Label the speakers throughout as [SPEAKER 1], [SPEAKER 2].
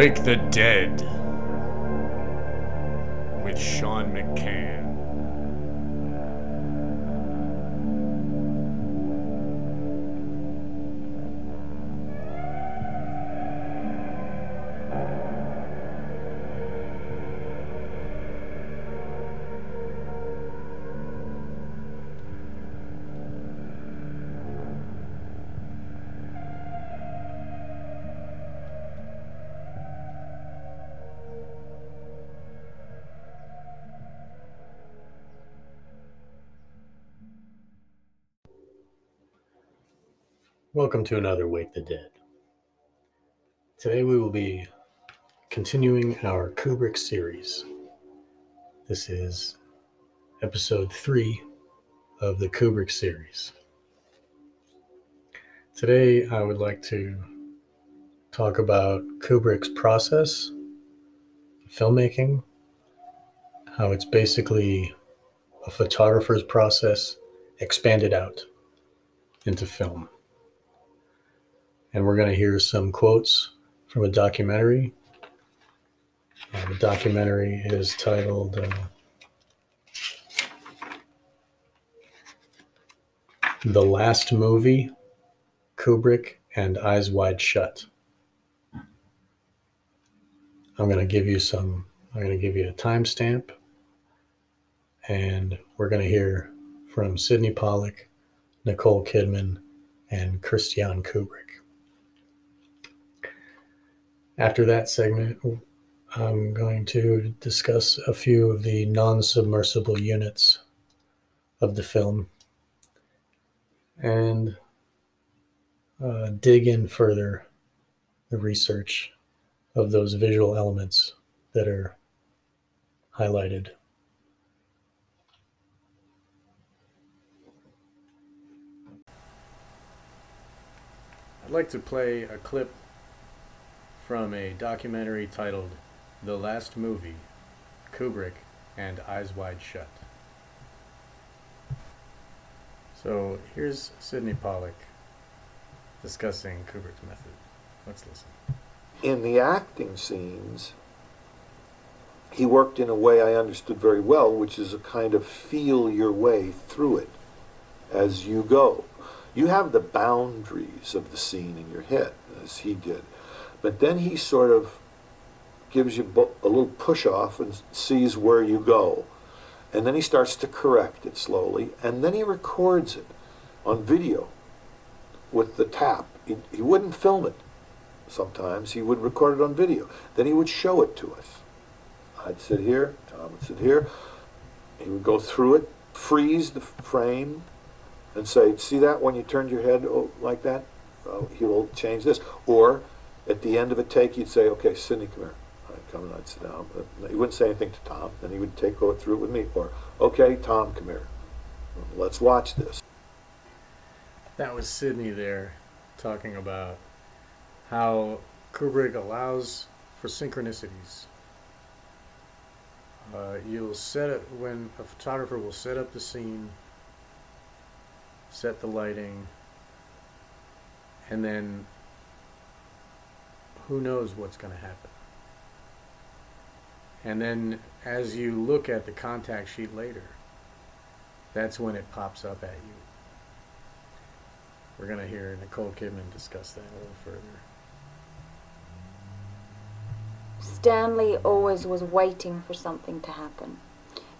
[SPEAKER 1] Wake the Dead with Sean McCann.
[SPEAKER 2] Welcome to another Wake the Dead. Today we will be continuing our Kubrick series. This is episode three of the Kubrick series. Today I would like to talk about Kubrick's process, filmmaking, how it's basically a photographer's process expanded out into film and we're going to hear some quotes from a documentary. Uh, the documentary is titled uh, The Last Movie Kubrick and Eyes Wide Shut. I'm going to give you some, I'm going to give you a timestamp, and we're going to hear from Sidney Pollack, Nicole Kidman, and Christiane Kubrick. After that segment, I'm going to discuss a few of the non submersible units of the film and uh, dig in further the research of those visual elements that are highlighted. I'd like to play a clip from a documentary titled The Last Movie Kubrick and Eyes Wide Shut. So here's Sidney Pollack discussing Kubrick's method. Let's listen.
[SPEAKER 3] In the acting scenes, he worked in a way I understood very well, which is a kind of feel your way through it as you go. You have the boundaries of the scene in your head, as he did. But then he sort of gives you a little push off and sees where you go. And then he starts to correct it slowly. And then he records it on video with the tap. He, he wouldn't film it sometimes. He would record it on video. Then he would show it to us. I'd sit here, Tom would sit here. He would go through it, freeze the frame, and say, see that when you turned your head like that? Oh, he will change this. Or at the end of a take, he'd say, okay, Sidney, come here. I'd come and I'd sit down. He wouldn't say anything to Tom. Then he would take through it with me. Or, okay, Tom, come here. Let's watch this.
[SPEAKER 2] That was Sidney there talking about how Kubrick allows for synchronicities. Uh, you'll set it when a photographer will set up the scene, set the lighting, and then who knows what's going to happen. And then as you look at the contact sheet later, that's when it pops up at you. We're going to hear Nicole Kidman discuss that a little further.
[SPEAKER 4] Stanley always was waiting for something to happen.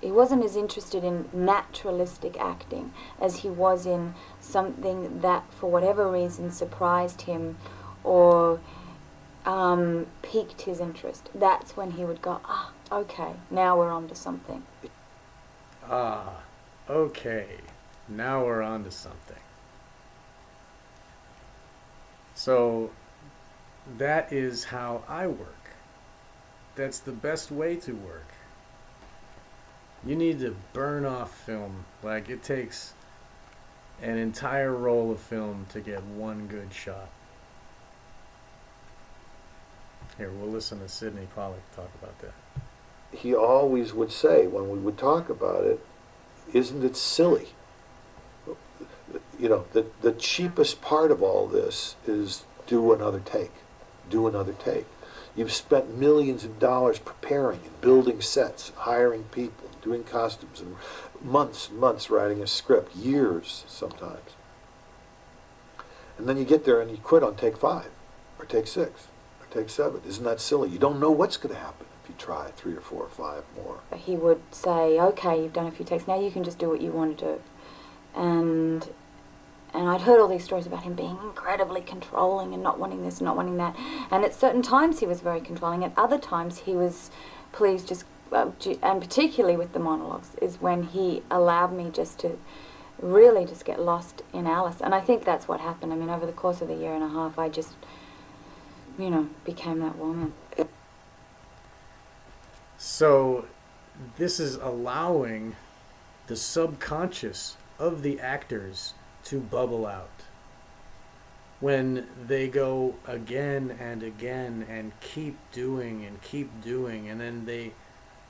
[SPEAKER 4] He wasn't as interested in naturalistic acting as he was in something that, for whatever reason, surprised him or um, piqued his interest. That's when he would go, ah, okay, now we're on to something.
[SPEAKER 2] Ah, okay, now we're on to something. So that is how I work. That's the best way to work. You need to burn off film. Like it takes an entire roll of film to get one good shot. Here, we'll listen to Sidney Pollack talk about that.
[SPEAKER 3] He always would say when we would talk about it, isn't it silly? You know, the, the cheapest part of all this is do another take. Do another take. You've spent millions of dollars preparing and building sets, hiring people, doing costumes, and months and months writing a script, years sometimes. And then you get there and you quit on take five, or take six, take seven. Isn't that silly? You don't know what's going to happen if you try three or four or five more.
[SPEAKER 4] He would say, "Okay, you've done a few takes. Now you can just do what you want to do." And and I'd heard all these stories about him being incredibly controlling and not wanting this, and not wanting that. And at certain times he was very controlling. At other times he was, please just, uh, and particularly with the monologues, is when he allowed me just to really just get lost in Alice. And I think that's what happened. I mean, over the course of a year and a half, I just, you know, became that woman.
[SPEAKER 2] So, this is allowing the subconscious of the actors to bubble out. When they go again and again and keep doing and keep doing, and then they,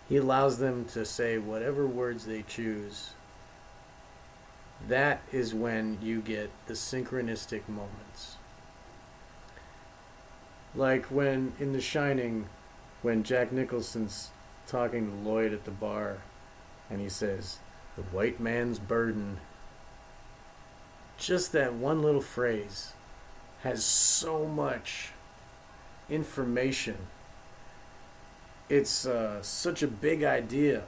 [SPEAKER 2] he allows them to say whatever words they choose. That is when you get the synchronistic moments. Like when in The Shining, when Jack Nicholson's talking to Lloyd at the bar, and he says, The white man's burden just that one little phrase has so much information. It's uh, such a big idea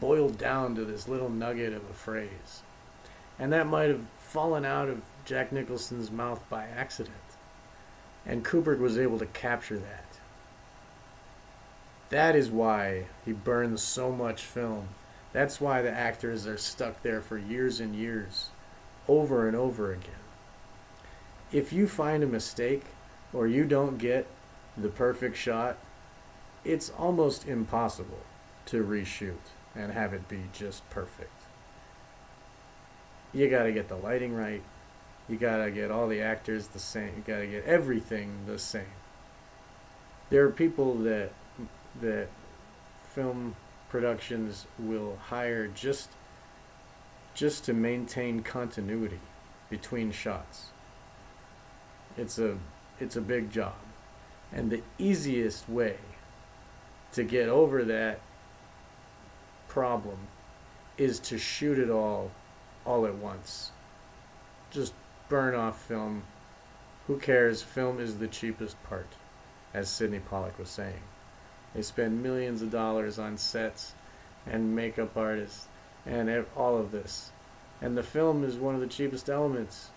[SPEAKER 2] boiled down to this little nugget of a phrase. And that might have fallen out of Jack Nicholson's mouth by accident. And Kubrick was able to capture that. That is why he burns so much film. That's why the actors are stuck there for years and years over and over again. If you find a mistake or you don't get the perfect shot, it's almost impossible to reshoot and have it be just perfect. You got to get the lighting right. You got to get all the actors the same. You got to get everything the same. There are people that that film productions will hire just just to maintain continuity between shots. It's a it's a big job. And the easiest way to get over that problem is to shoot it all all at once. Just burn off film. Who cares? Film is the cheapest part, as Sidney Pollack was saying. They spend millions of dollars on sets and makeup artists and all of this. And the film is one of the cheapest elements.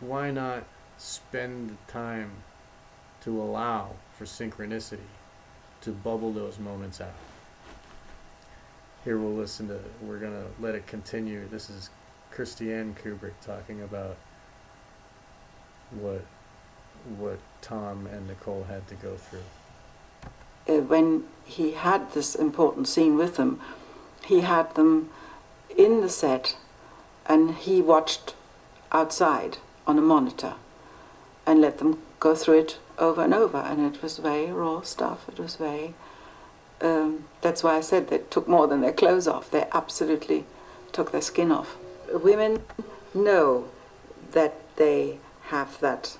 [SPEAKER 2] Why not spend the time to allow for synchronicity to bubble those moments out? Here we'll listen to, we're going to let it continue. This is Christiane Kubrick talking about what what Tom and Nicole had to go through.
[SPEAKER 5] Uh, when he had this important scene with them, he had them in the set and he watched outside on a monitor and let them go through it over and over. And it was very raw stuff. It was very um, that's why I said they took more than their clothes off. They absolutely took their skin off women know that they have that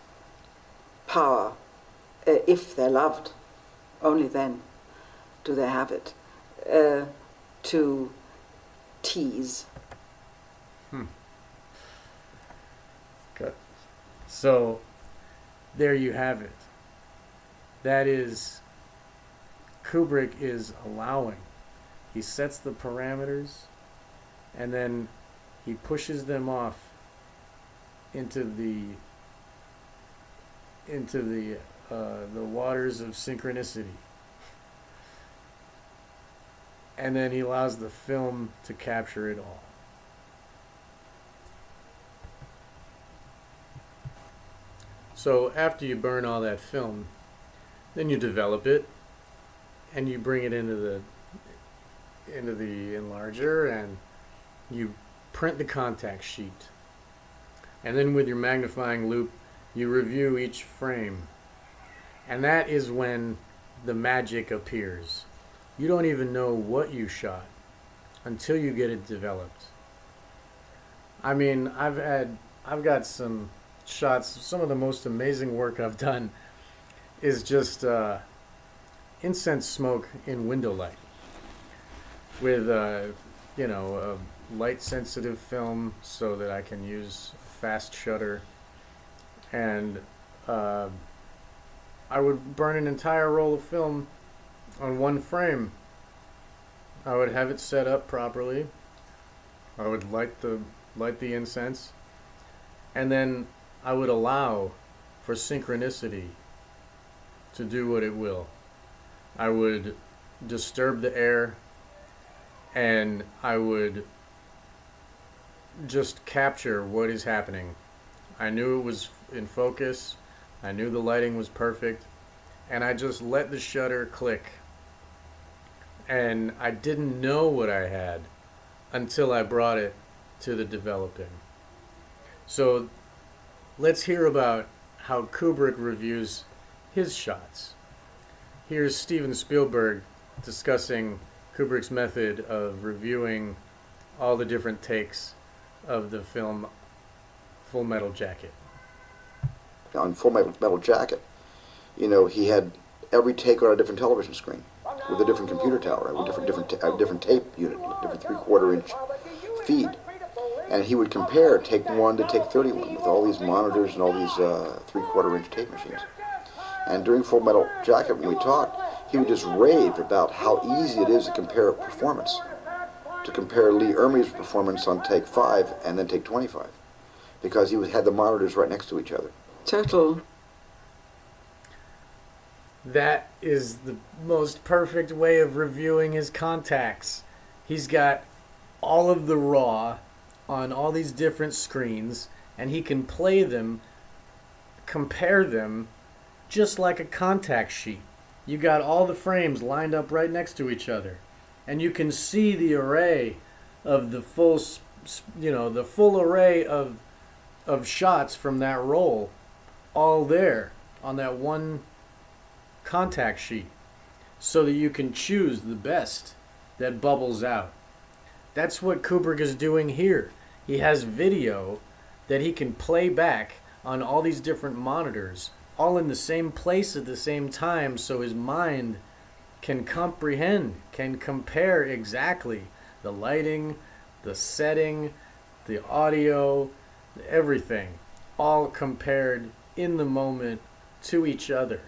[SPEAKER 5] power uh, if they're loved only then do they have it uh, to tease.
[SPEAKER 2] Hmm. Good. So, there you have it. That is, Kubrick is allowing. He sets the parameters, and then he pushes them off into the into the uh, the waters of synchronicity and then he allows the film to capture it all. So after you burn all that film, then you develop it and you bring it into the into the enlarger and you print the contact sheet. And then with your magnifying loupe, you review each frame. And that is when the magic appears you don't even know what you shot until you get it developed. I mean, I've had I've got some shots, some of the most amazing work I've done is just uh, incense smoke in window light with uh, you know a light sensitive film so that I can use fast shutter and uh, I would burn an entire roll of film on one frame. I would have it set up properly. I would light the light the incense and then I would allow for synchronicity to do what it will. I would disturb the air and I would just capture what is happening. I knew it was in focus, I knew the lighting was perfect, and I just let the shutter click. And I didn't know what I had until I brought it to the developing. So let's hear about how Kubrick reviews his shots. Here's Steven Spielberg discussing Kubrick's method of reviewing all the different takes of the film Full Metal Jacket.
[SPEAKER 6] On Full Metal, Metal Jacket, you know, he had every take on a different television screen with a different computer tower, with a different different a different tape unit, different three quarter inch feed, and he would compare take one to take 31 with all these monitors and all these uh, three quarter inch tape machines. And during Full Metal Jacket, when we talked, he would just rave about how easy it is to compare performance, to compare Lee Ermey's performance on take five and then take 25, because he had the monitors right next to each other.
[SPEAKER 5] Total
[SPEAKER 2] That is the most perfect way of reviewing his contacts. He's got all of the raw on all these different screens, and he can play them, compare them, just like a contact sheet. You got all the frames lined up right next to each other, and you can see the array of the full, you know, the full array of of shots from that roll, all there on that one contact sheet so that you can choose the best that bubbles out. That's what Kubrick is doing here. He has video that he can play back on all these different monitors, all in the same place at the same time, so his mind can comprehend, can compare exactly the lighting, the setting, the audio, everything, all compared in the moment to each other.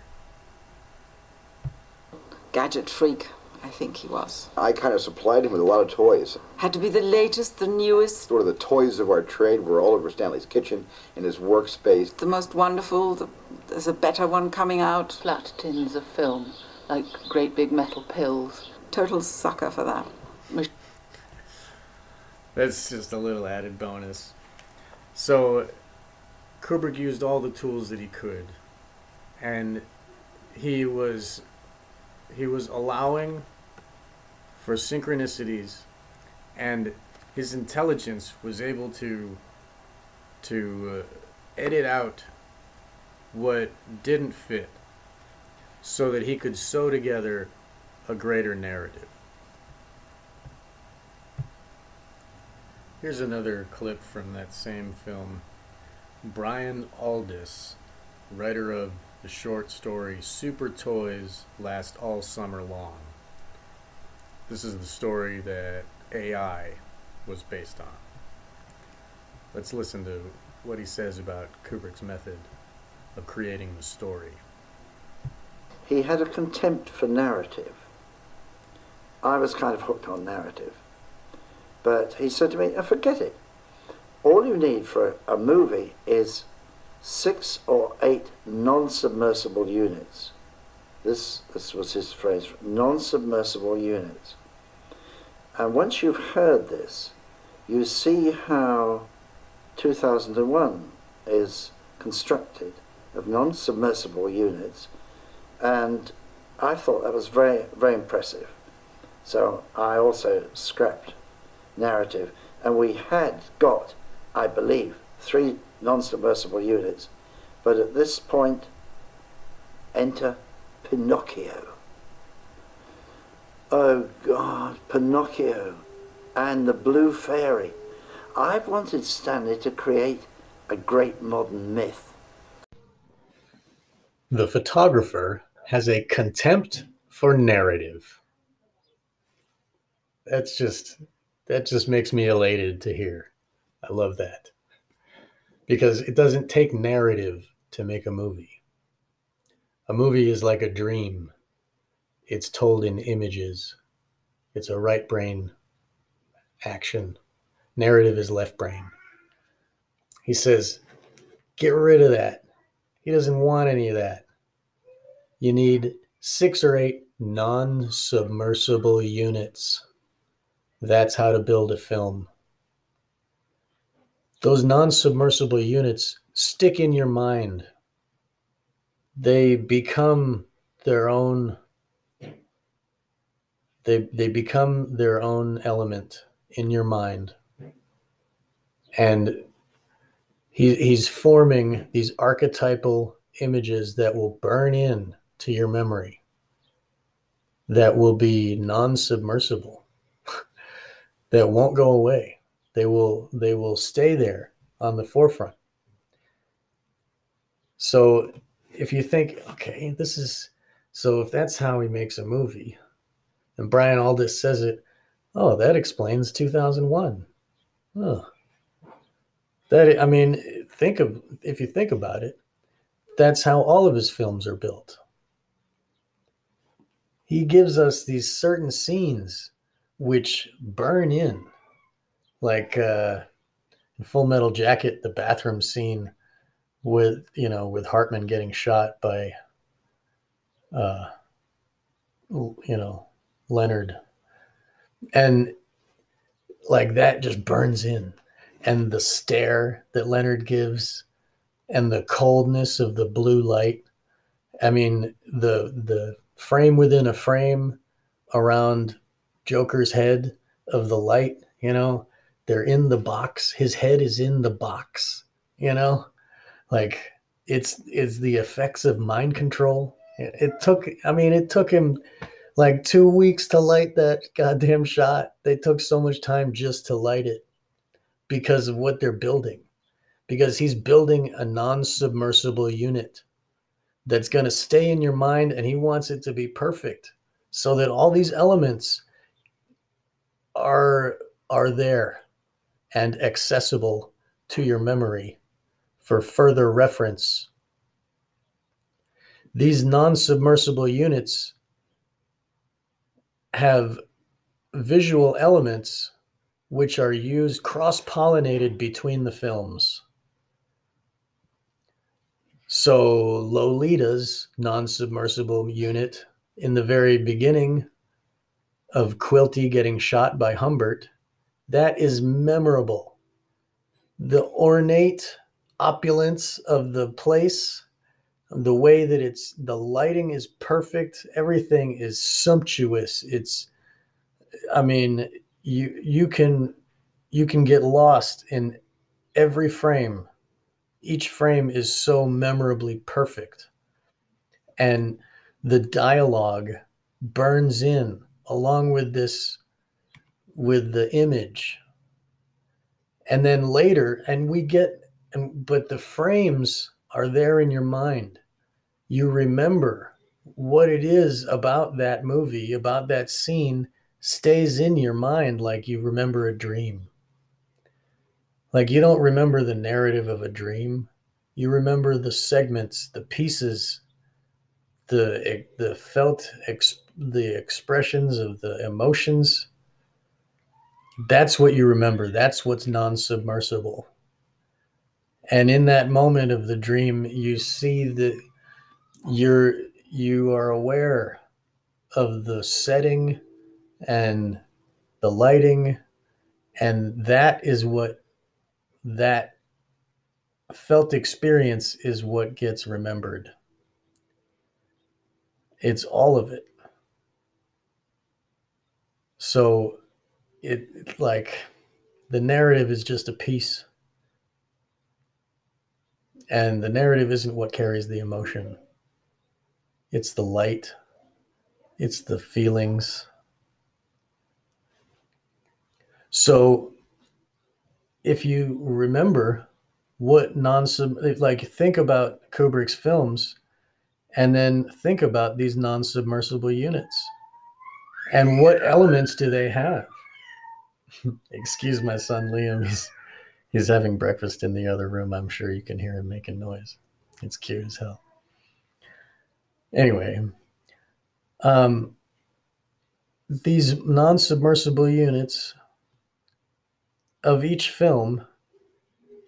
[SPEAKER 5] gadget freak, I think he was.
[SPEAKER 6] I kind of supplied him with a lot of toys.
[SPEAKER 5] Had to be the latest, the newest,
[SPEAKER 6] Sort of the toys of our trade were all over Stanley's kitchen, and his workspace.
[SPEAKER 5] the most wonderful. The, there's a better one coming out.
[SPEAKER 7] flat tins of film, like great big metal pills.
[SPEAKER 5] Total sucker for that.
[SPEAKER 2] That's just a little added bonus. So, Kubrick used all the tools that he could, and he was he was allowing for synchronicities, and his intelligence was able to to uh, edit out what didn't fit, so that he could sew together a greater narrative. Here's another clip from that same film. Brian Aldiss, writer of the short story Super Toys Last All Summer Long. This is the story that AI was based on. Let's listen to what he says about Kubrick's method of creating the story.
[SPEAKER 8] He had a contempt for narrative. I was kind of hooked on narrative. But he said to me, "Oh, forget it. All you need for a, a movie is six or eight non-submersible units. This, this was his phrase, non-submersible units. And once you've heard this, you see how 2001 is constructed of non-submersible units and I thought that was very, very impressive. So I also scrapped narrative, and we had got, I believe, three non-submersible units, but at this point, enter Pinocchio. Oh God, Pinocchio and the Blue Fairy. I've wanted Stanley to create a great modern myth.
[SPEAKER 2] the photographer has a contempt for narrative. That's just that just makes me elated to hear. I love that. Because it doesn't take narrative to make a movie. A movie is like a dream. It's told in images. It's a right brain action. Narrative is left brain. He says, get rid of that. He doesn't want any of that. You need six or eight non submersible units. That's how to build a film. Those non submersible units stick in your mind, they become their own. They, they become their own element in your mind. And he, he's forming these archetypal images that will burn in to your memory that will be non-submersible that won't go away. They will they will stay there on the forefront. So if you think okay this is so if that's how he makes a movie and brian aldiss says it oh that explains 2001 oh that i mean think of if you think about it that's how all of his films are built he gives us these certain scenes which burn in. Like uh in full metal jacket the bathroom scene with you know with hartman getting shot by uh you know leonard. And like that just burns in. And the stare that leonard gives and the coldness of the blue light. I mean the the frame within a frame around Joker's head of the light, you know, they're in the box. His head is in the box, you know, like it's it's the effects of mind control. It, it took, I mean, it took him like two weeks to light that goddamn shot. They took so much time just to light it because of what they're building. Because he's building a non-submersible unit that's going to stay in your mind and he wants it to be perfect so that all these elements are are there and accessible to your memory for further reference. These non-submersible units have visual elements which are used cross-pollinated between the films so Lolita's non-submersible unit in the very beginning of Quilty getting shot by Humbert, that is memorable. The ornate opulence of the place, the way that it's the lighting is perfect, everything is sumptuous. It's I mean, you you can you can get lost in every frame each frame is so memorably perfect. And the dialogue burns in along with this, with the image. And then later, and we get, and but the frames are there in your mind. You remember what it is about that movie, about that scene, stays in your mind like you remember a dream. Like you don't remember the narrative of a dream. You remember the segments, the pieces, the the felt ex, the expressions of the emotions. That's what you remember. That's what's non-submersible. And in that moment of the dream, you see that you're you are aware of the setting and the lighting and that is what that felt experience is what gets remembered. It's all of it. So it like the narrative is just a piece. And the narrative isn't what carries the emotion. It's the light. It's the feelings. So if you remember what non like think about Kubrick's films, and then think about these non submersible units and what elements do they have? Excuse my son Liam. He's he's having breakfast in the other room. I'm sure you can hear him making noise. It's cute as hell. Anyway, um, these non submersible units of each film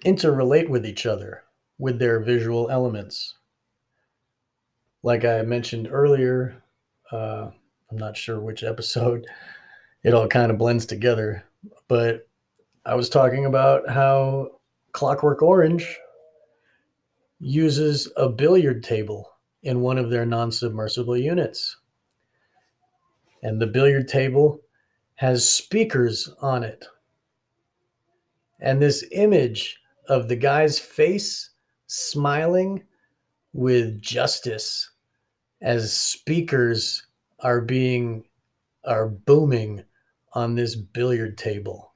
[SPEAKER 2] interrelate with each other with their visual elements. Like I mentioned earlier, uh, I'm not sure which episode, it all kind of blends together, but I was talking about how Clockwork Orange uses a billiard table in one of their non submersible units. And the billiard table has speakers on it. And this image of the guy's face smiling with justice as speakers are being are booming on this billiard table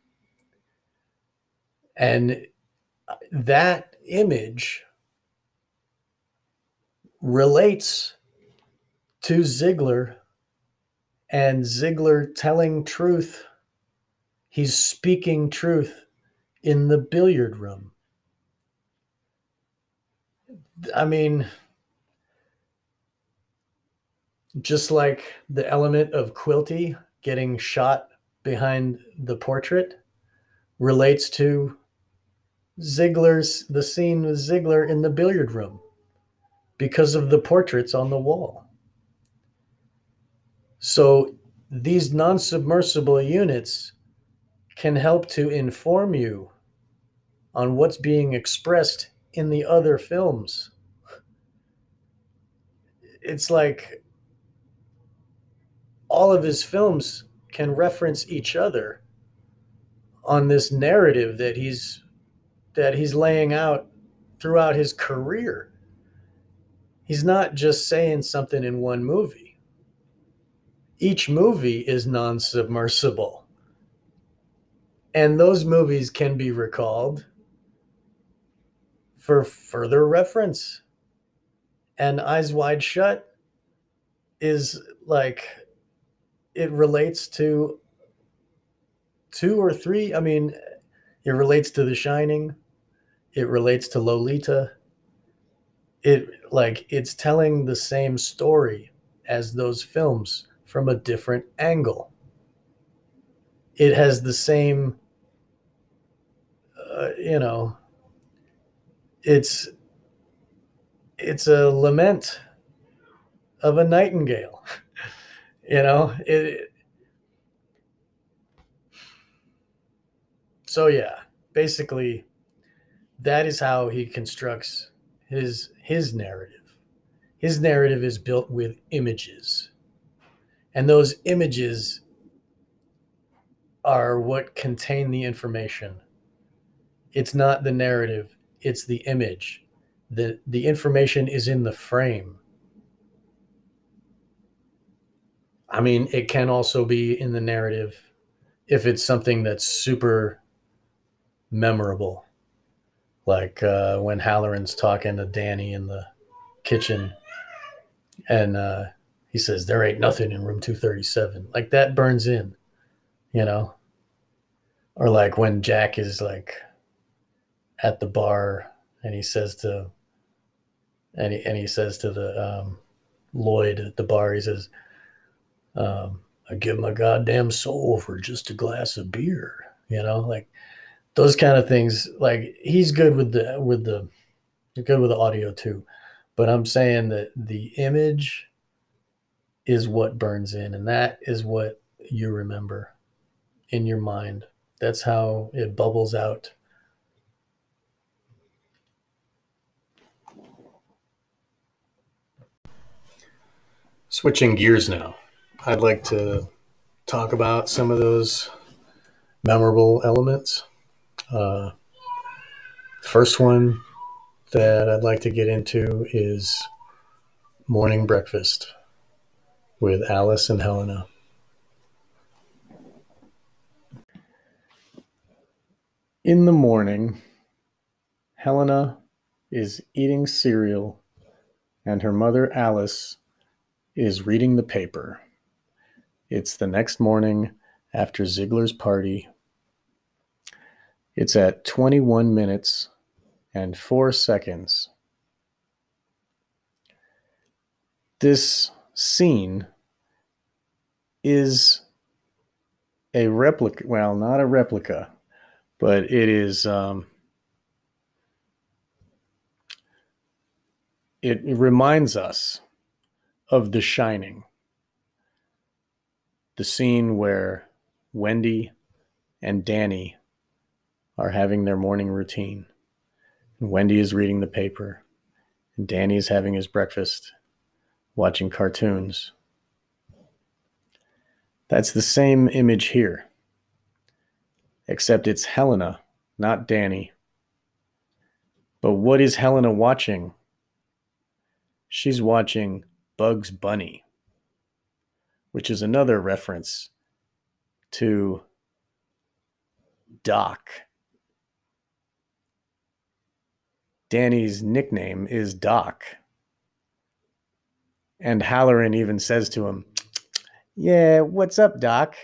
[SPEAKER 2] and that image relates to Ziegler and Ziegler telling truth. He's speaking truth in the billiard room. I mean, just like the element of Quilty getting shot behind the portrait relates to Ziegler's the scene with Ziegler in the billiard room because of the portraits on the wall. So these non-submersible units can help to inform you on what's being expressed in the other films. It's like all of his films can reference each other on this narrative that he's that he's laying out throughout his career. He's not just saying something in one movie. Each movie is non-submersible. And those movies can be recalled for further reference. And Eyes Wide Shut is like it relates to two or three. I mean, it relates to The Shining, it relates to Lolita. It like it's telling the same story as those films from a different angle. It has the same, uh, you know, it's it's a lament of a nightingale you know? It so yeah basically that is how he constructs his his narrative. His narrative is built with images. And those images are what contain the information. It's not the narrative it's the image. The, the information is in the frame. I mean, it can also be in the narrative if it's something that's super memorable. Like uh, when Hallorann's talking to Danny in the kitchen and uh, he says, There ain't nothing in room 237. Like that burns in, you know? Or like when Jack is like, at the bar and he says to and he, and he says to the um, Lloyd at the bar, he says, um, I give my goddamn soul for just a glass of beer. You know, like those kind of things. Like he's good with the with the good with the audio too. But I'm saying that the image is what burns in, and that is what you remember in your mind. That's how it bubbles out Switching gears now, I'd like to talk about some of those memorable elements. Uh, first one that I'd like to get into is morning breakfast with Alice and Helena. In the morning, Helena is eating cereal and her mother, Alice, is reading the paper. It's the next morning after Ziegler's party. It's at 21 minutes and 4 seconds. This scene is a replica, well, not a replica, but it is um, it, it reminds us of The Shining, the scene where Wendy and Danny are having their morning routine. And Wendy is reading the paper, and Danny is having his breakfast, watching cartoons. That's the same image here, except it's Helena, not Danny. But what is Helena watching? She's watching Bugs Bunny, which is another reference to Doc. Danny's nickname is Doc. And Hallorann even says to him, Yeah, what's up, Doc?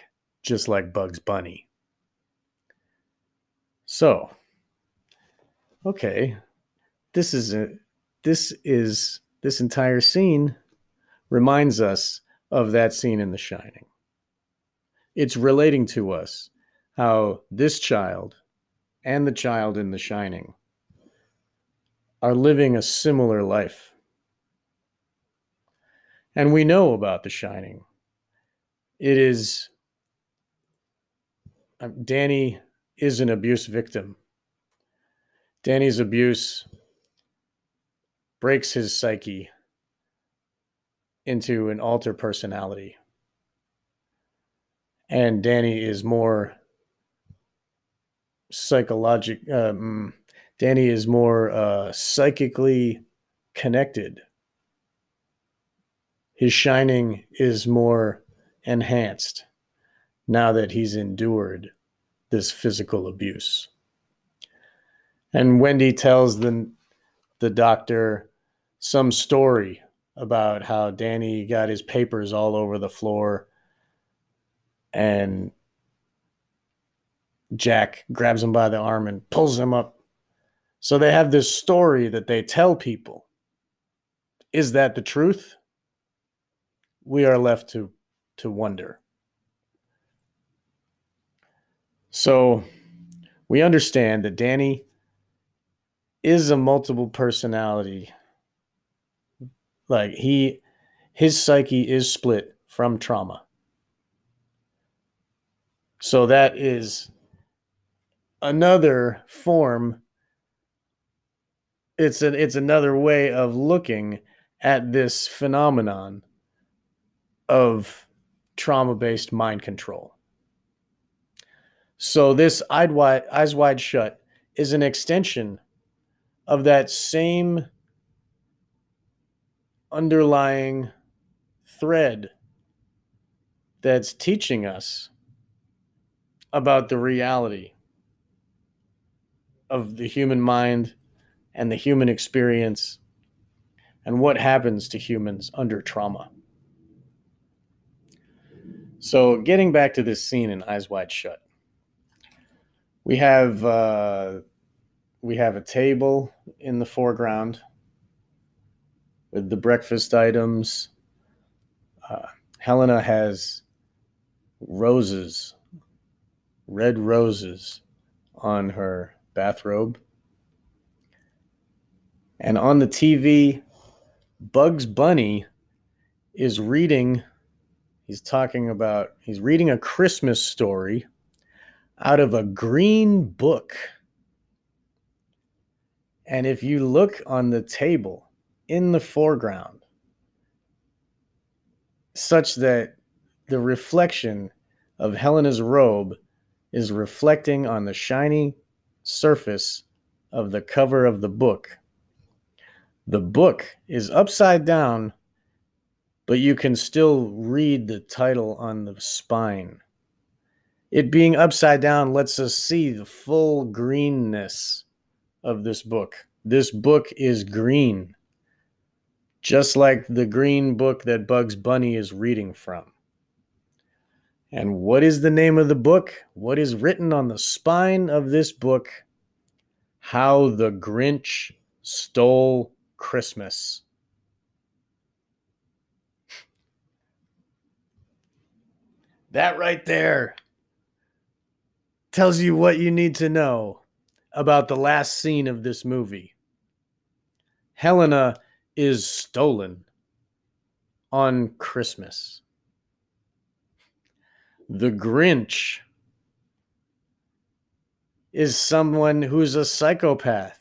[SPEAKER 2] Just like Bugs Bunny. So, okay, this is a, this is this entire scene reminds us of that scene in The Shining. It's relating to us how this child and the child in The Shining are living a similar life. And we know about The Shining. It is um, Danny is an abuse victim. Danny's abuse breaks his psyche into an alter personality. And Danny is more psychologic. Um, Danny is more uh, psychically connected. His shining is more enhanced now that he's endured this physical abuse. And Wendy tells the, the doctor some story about how Danny got his papers all over the floor and Jack grabs him by the arm and pulls him up. So they have this story that they tell people. Is that the truth? We are left to to wonder. So we understand that Danny is a multiple personality like he his psyche is split from trauma. So that is another form it's an it's another way of looking at this phenomenon of trauma-based mind control. So this eyes wide, eyes wide shut is an extension of that same underlying thread that's teaching us about the reality of the human mind and the human experience and what happens to humans under trauma. So, getting back to this scene in Eyes Wide Shut, we have uh, we have a table in the foreground with the breakfast items. Uh, Helena has roses, red roses on her bathrobe. And on the TV, Bugs Bunny is reading, he's talking about, he's reading a Christmas story out of a green book. And if you look on the table, in the foreground such that the reflection of Helena's robe is reflecting on the shiny surface of the cover of the book. The book is upside down, but you can still read the title on the spine. It being upside down lets us see the full greenness of this book. This book is green just like the green book that Bugs Bunny is reading from. And what is the name of the book? What is written on the spine of this book? How the Grinch Stole Christmas. That right there tells you what you need to know about the last scene of this movie. Helena is stolen on Christmas. The Grinch is someone who's a psychopath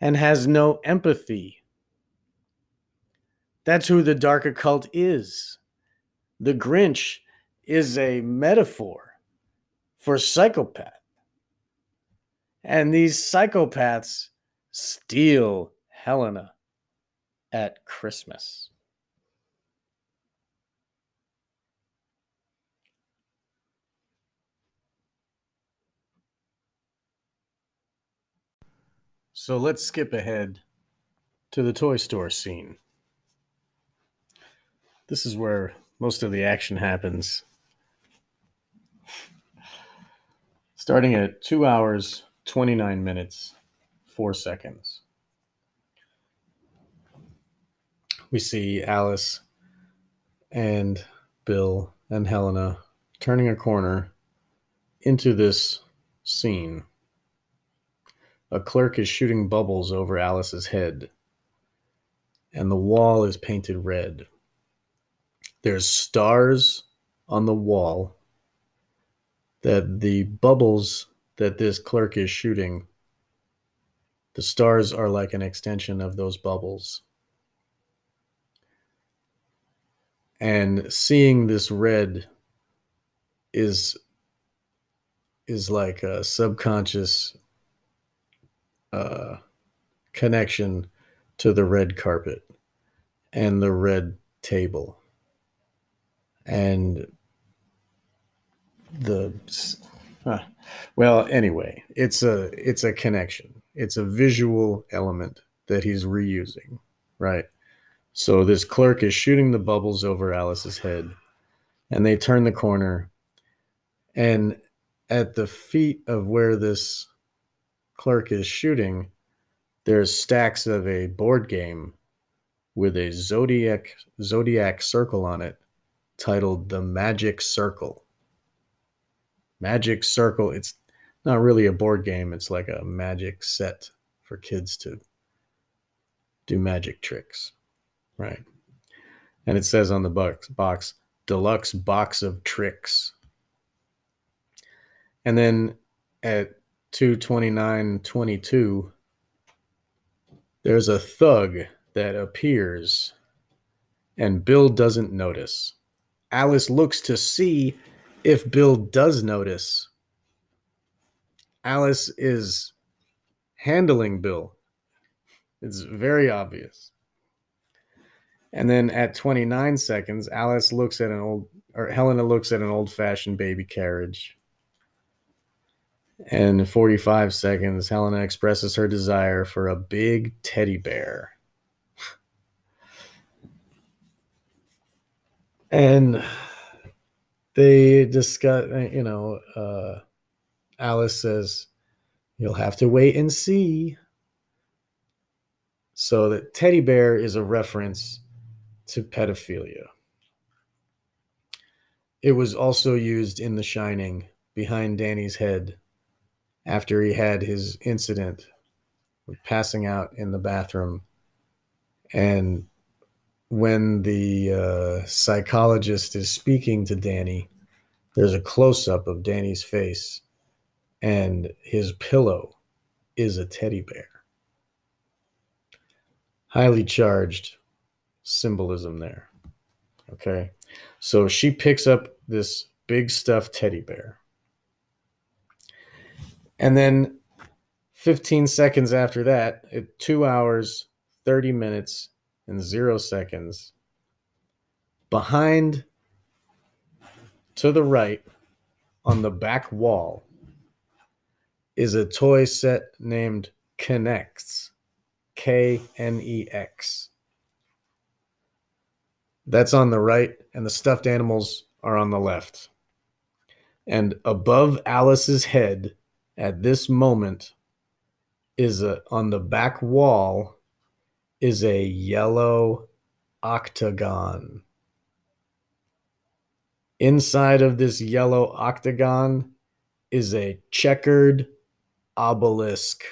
[SPEAKER 2] and has no empathy. That's who the dark occult is. The Grinch is a metaphor for psychopath. And these psychopaths steal Helena at Christmas. So let's skip ahead to the toy store scene. This is where most of the action happens. Starting at 2 hours, 29 minutes, 4 seconds. We see Alice and Bill and Helena turning a corner into this scene. A clerk is shooting bubbles over Alice's head, and the wall is painted red. There's stars on the wall that the bubbles that this clerk is shooting, the stars are like an extension of those bubbles. And seeing this red is is like a subconscious uh, connection to the red carpet and the red table. And the uh, well anyway it's a it's a connection. It's a visual element that he's reusing right so this clerk is shooting the bubbles over alice's head and they turn the corner and at the feet of where this clerk is shooting there's stacks of a board game with a zodiac zodiac circle on it titled the magic circle Magic Circle. It's not really a board game, it's like a magic set for kids to do magic tricks. Right. And it says on the box, box deluxe box of tricks. And then at 229.22, there's a thug that appears, and Bill doesn't notice. Alice looks to see if Bill does notice, Alice is handling Bill. It's very obvious. And then at 29 seconds, Alice looks at an old, or Helena looks at an old fashioned baby carriage. And 45 seconds, Helena expresses her desire for a big teddy bear. and they discuss, you know, uh, Alice says, You'll have to wait and see. So that teddy bear is a reference to pedophilia. It was also used in The Shining behind Danny's head after he had his incident with passing out in the bathroom. And when the uh, psychologist is speaking to Danny, there's a close up of Danny's face, and his pillow is a teddy bear. Highly charged symbolism there. Okay. So she picks up this big stuffed teddy bear. And then 15 seconds after that, at two hours, 30 minutes, and zero seconds. Behind to the right on the back wall is a toy set named K'NEX. K N E X. That's on the right, and the stuffed animals are on the left. And above Alice's head at this moment is a on the back wall is a yellow octagon. Inside of this yellow octagon is a checkered obelisk.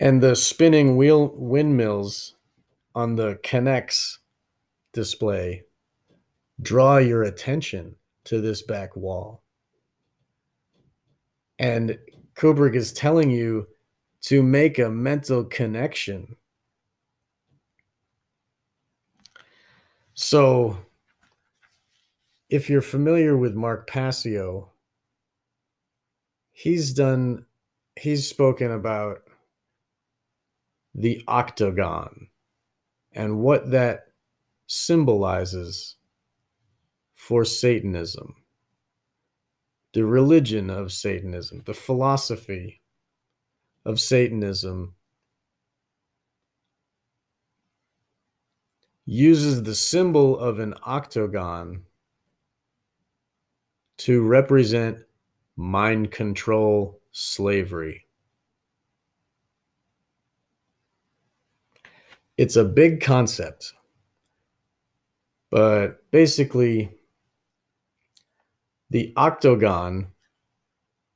[SPEAKER 2] And the spinning wheel windmills on the K'NEX display draw your attention to this back wall. And Kubrick is telling you to make a mental connection. So, if you're familiar with Mark Passio, he's done, he's spoken about the octagon and what that symbolizes for Satanism, the religion of Satanism, the philosophy of Satanism uses the symbol of an octagon to represent mind control slavery. It's a big concept, but basically, the octagon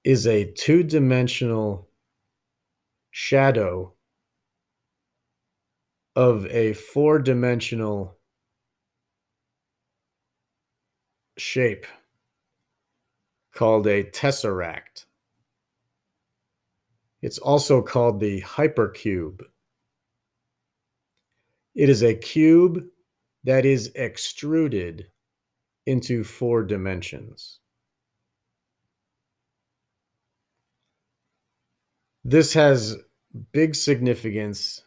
[SPEAKER 2] is a two dimensional shadow of a four dimensional shape called a tesseract. It's also called the hypercube. It is a cube that is extruded into four dimensions. This has big significance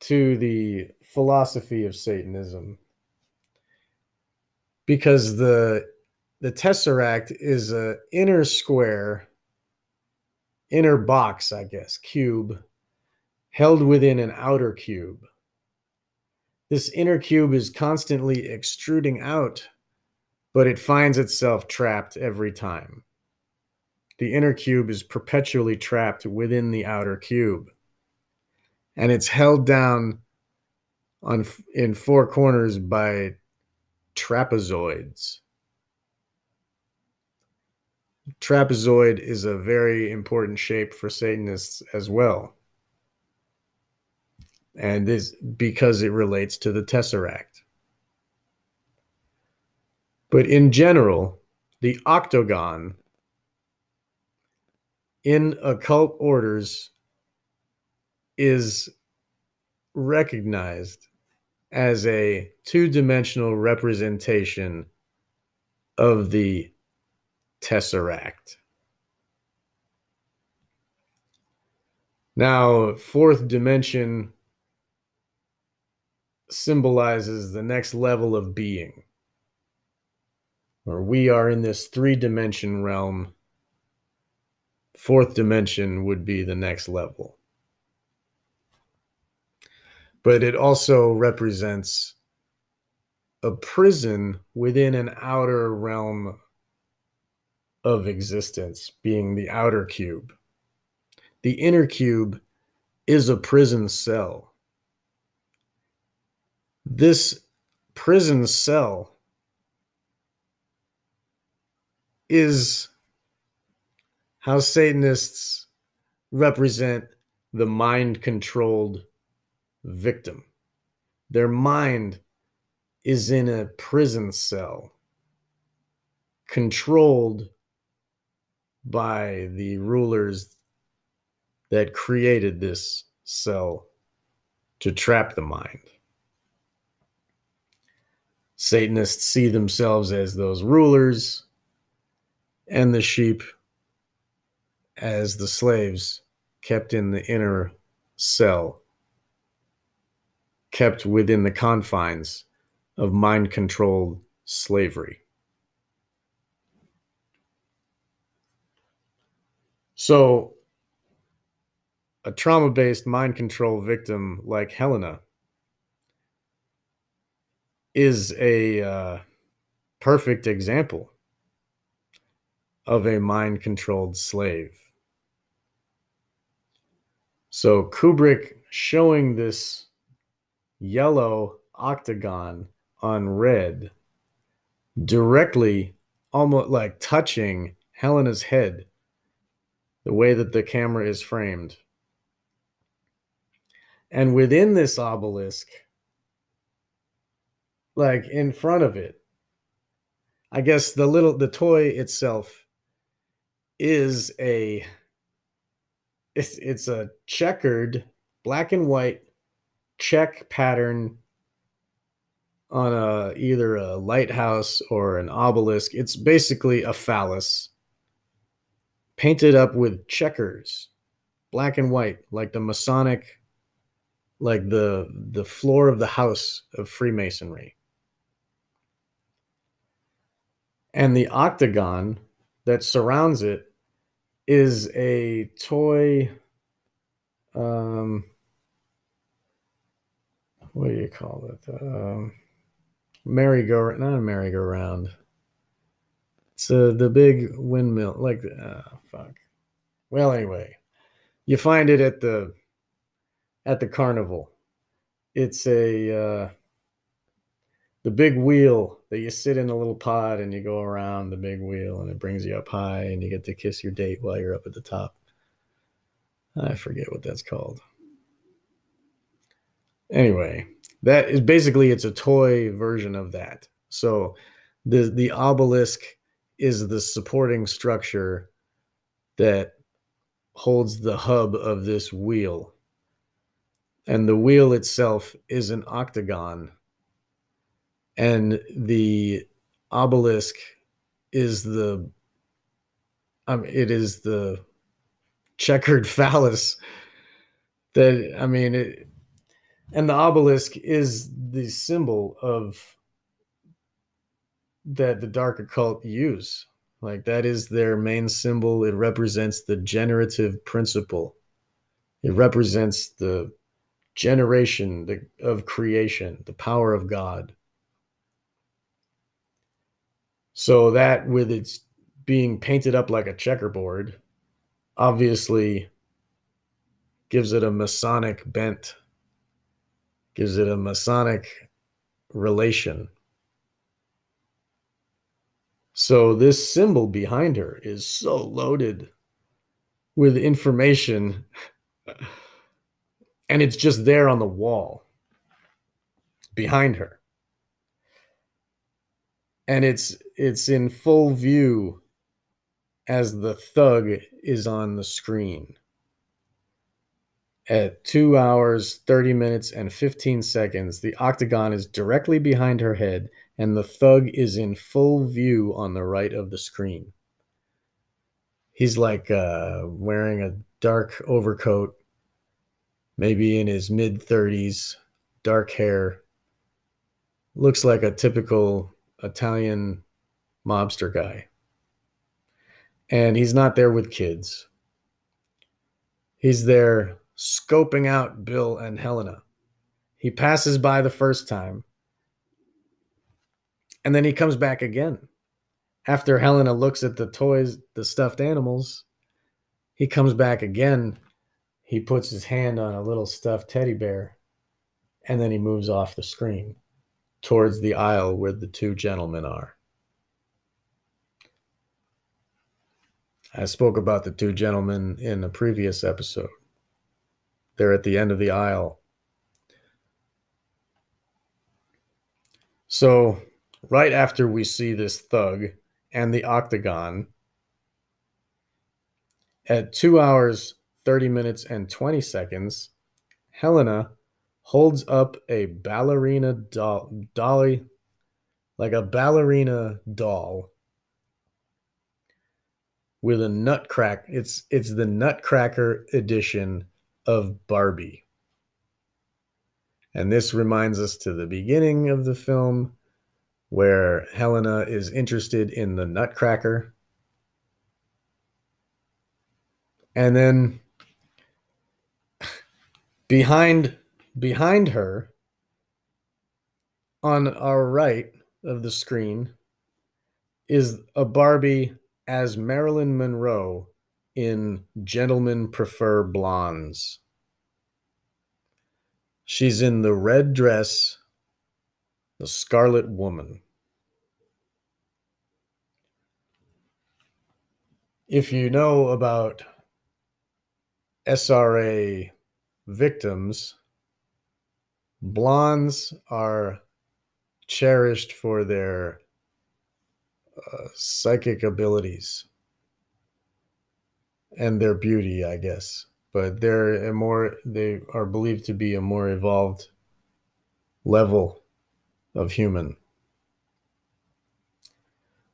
[SPEAKER 2] to the philosophy of Satanism because the the tesseract is a inner square inner box i guess cube held within an outer cube. This inner cube is constantly extruding out but it finds itself trapped every time. The inner cube is perpetually trapped within the outer cube and it's held down on in four corners by trapezoids. Trapezoid is a very important shape for Satanists as well. And is because it relates to the Tesseract. But in general, the octagon in occult orders is recognized as a two dimensional representation of the tesseract. Now, fourth dimension symbolizes the next level of being, where we are in this three dimension realm. Fourth dimension would be the next level. But it also represents a prison within an outer realm of existence, being the outer cube. The inner cube is a prison cell. This prison cell is how Satanists represent the mind controlled victim. Their mind is in a prison cell, controlled by the rulers that created this cell to trap the mind. Satanists see themselves as those rulers and the sheep as the slaves kept in the inner cell, kept within the confines of mind controlled slavery. So a trauma based mind control victim like Helena is a uh, perfect example of a mind controlled slave. So Kubrick showing this yellow octagon on red directly, almost like touching Helena's head, the way that the camera is framed. And within this obelisk, like in front of it, I guess the little the toy itself is a it's it's a checkered black and white check pattern on a either a lighthouse or an obelisk. It's basically a phallus painted up with checkers, black and white, like the Masonic, like the the floor of the house of Freemasonry. And the octagon that surrounds it is a toy um what do you call it? Um merry-go round not a merry-go-round. It's uh, the big windmill, like uh, fuck. Well, anyway, you find it at the at the carnival. It's a uh, the big wheel that you sit in a little pod and you go around the big wheel and it brings you up high and you get to kiss your date while you're up at the top. I forget what that's called. Anyway, that is basically it's a toy version of that. So the the obelisk is the supporting structure that holds the hub of this wheel. And the wheel itself is an octagon. And the obelisk is the um, it is the checkered phallus that I mean it, and the obelisk is the symbol of that the dark occult use. Like that is their main symbol. It represents the generative principle. It represents the generation of creation the power of god so that with its being painted up like a checkerboard obviously gives it a masonic bent gives it a masonic relation so this symbol behind her is so loaded with information and it's just there on the wall behind her. And it's it's in full view as the thug is on the screen. At 2 hours, 30 minutes, and 15 seconds, the octagon is directly behind her head and the thug is in full view on the right of the screen. He's like uh, wearing a dark overcoat, maybe in his mid 30s, dark hair. Looks like a typical Italian mobster guy. And he's not there with kids. He's there scoping out Bill and Helena. He passes by the first time and then he comes back again. After Helena looks at the toys, the stuffed animals, he comes back again. He puts his hand on a little stuffed teddy bear, and then he moves off the screen towards the aisle where the two gentlemen are. I spoke about the two gentlemen in a previous episode. They're at the end of the aisle. So right after we see this thug and the octagon at 2 hours 30 minutes and 20 seconds helena holds up a ballerina doll dolly like a ballerina doll with a nutcrack it's it's the nutcracker edition of barbie and this reminds us to the beginning of the film where Helena is interested in the Nutcracker. And then behind behind her on our right of the screen is a Barbie as Marilyn Monroe in Gentlemen Prefer Blondes. She's in the red dress, the Scarlet Woman. If you know about SRA victims, blondes are cherished for their uh, psychic abilities and their beauty, I guess. But they're a more they are believed to be a more evolved level of human.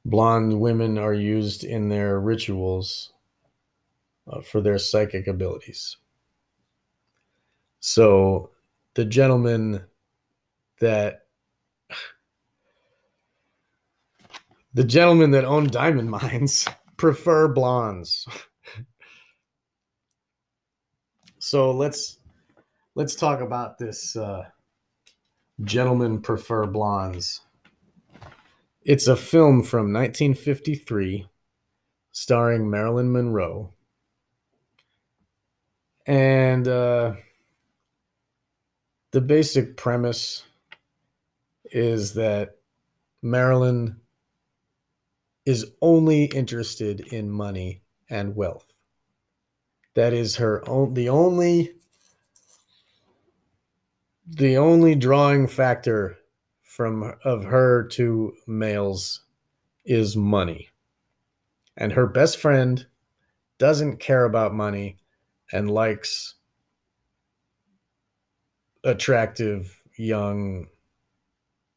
[SPEAKER 2] Blonde women are used in their rituals uh, for their psychic abilities. So the gentleman that the gentlemen that own diamond mines prefer blondes. so let's let's talk about this uh, gentlemen prefer blondes. It's a film from 1953 starring Marilyn Monroe. And uh, the basic premise is that Marilyn is only interested in money and wealth. That is her own the only the only drawing factor from of her to males is money. And her best friend doesn't care about money and likes attractive young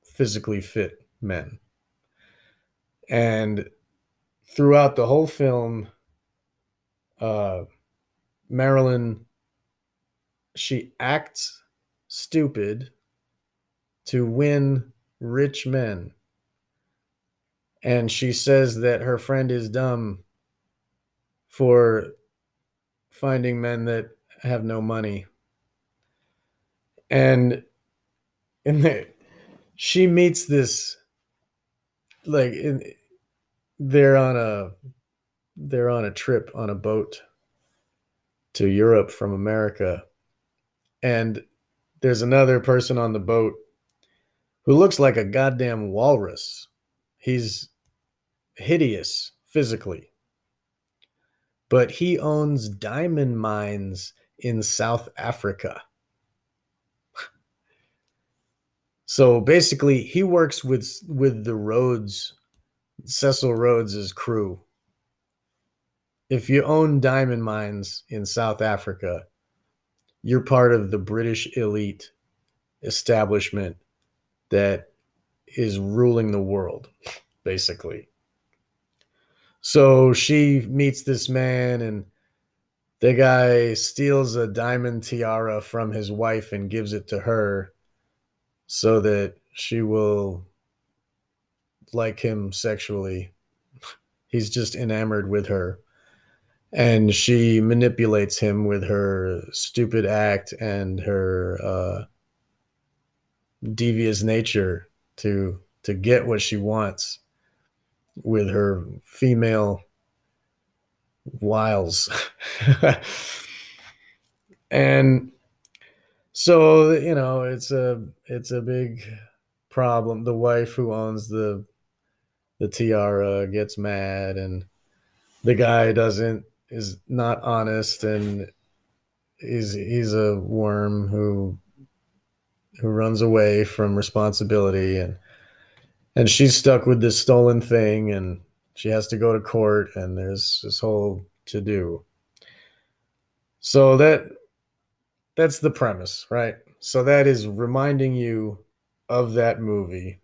[SPEAKER 2] physically fit men. And throughout the whole film, uh, Marilyn, she acts stupid to win rich men. And she says that her friend is dumb for finding men that have no money. And in the, she meets this like in, they're on a they're on a trip on a boat to Europe from America and there's another person on the boat who looks like a goddamn walrus. He's hideous physically. But he owns diamond mines in South Africa. So basically, he works with with the Rhodes, Cecil Rhodes' crew. If you own diamond mines in South Africa, you're part of the British elite establishment that is ruling the world, basically. So she meets this man, and the guy steals a diamond tiara from his wife and gives it to her so that she will like him sexually. He's just enamored with her and she manipulates him with her stupid act and her uh, devious nature to to get what she wants with her female wiles and so you know it's a it's a big problem. The wife who owns the the tiara gets mad and the guy doesn't is not honest and he's he's a worm who who runs away from responsibility and and she's stuck with this stolen thing and she has to go to court and there's this whole to do so that that's the premise right so that is reminding you of that movie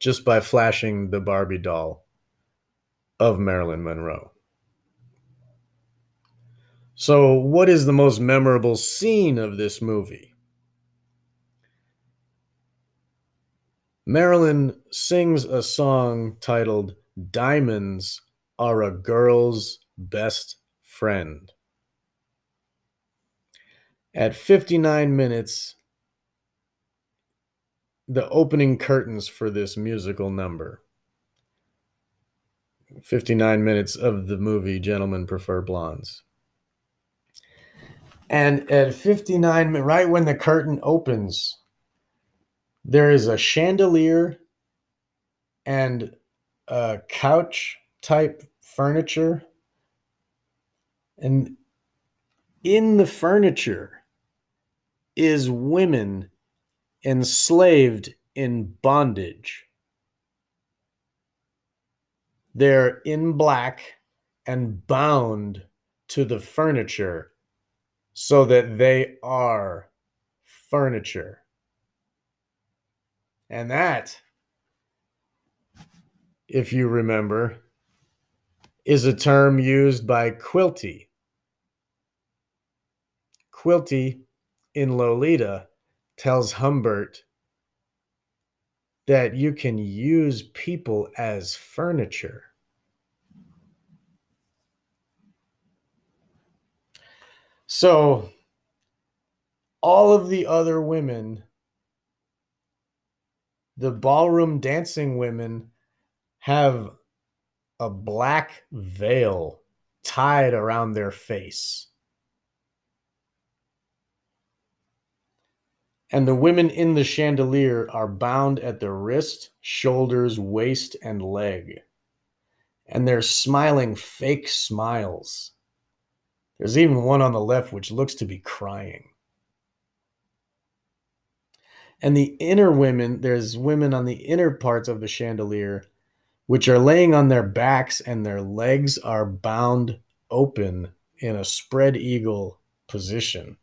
[SPEAKER 2] just by flashing the barbie doll of marilyn monroe so, what is the most memorable scene of this movie? Marilyn sings a song titled Diamonds Are a Girl's Best Friend. At 59 minutes, the opening curtains for this musical number. 59 minutes of the movie Gentlemen Prefer Blondes. And at 59, mi- right when the curtain opens, there is a chandelier and a couch type furniture. And in the furniture is women enslaved in bondage. They're in black and bound to the furniture so that they are furniture. And that, if you remember, is a term used by Quilty. Quilty in Lolita tells Humbert that you can use people as furniture. So, all of the other women, the ballroom dancing women, have a black veil tied around their face. And the women in the chandelier are bound at the wrist, shoulders, waist, and leg. And they're smiling fake smiles. There's even one on the left which looks to be crying. And the inner women, there's women on the inner parts of the chandelier which are laying on their backs and their legs are bound open in a spread eagle position.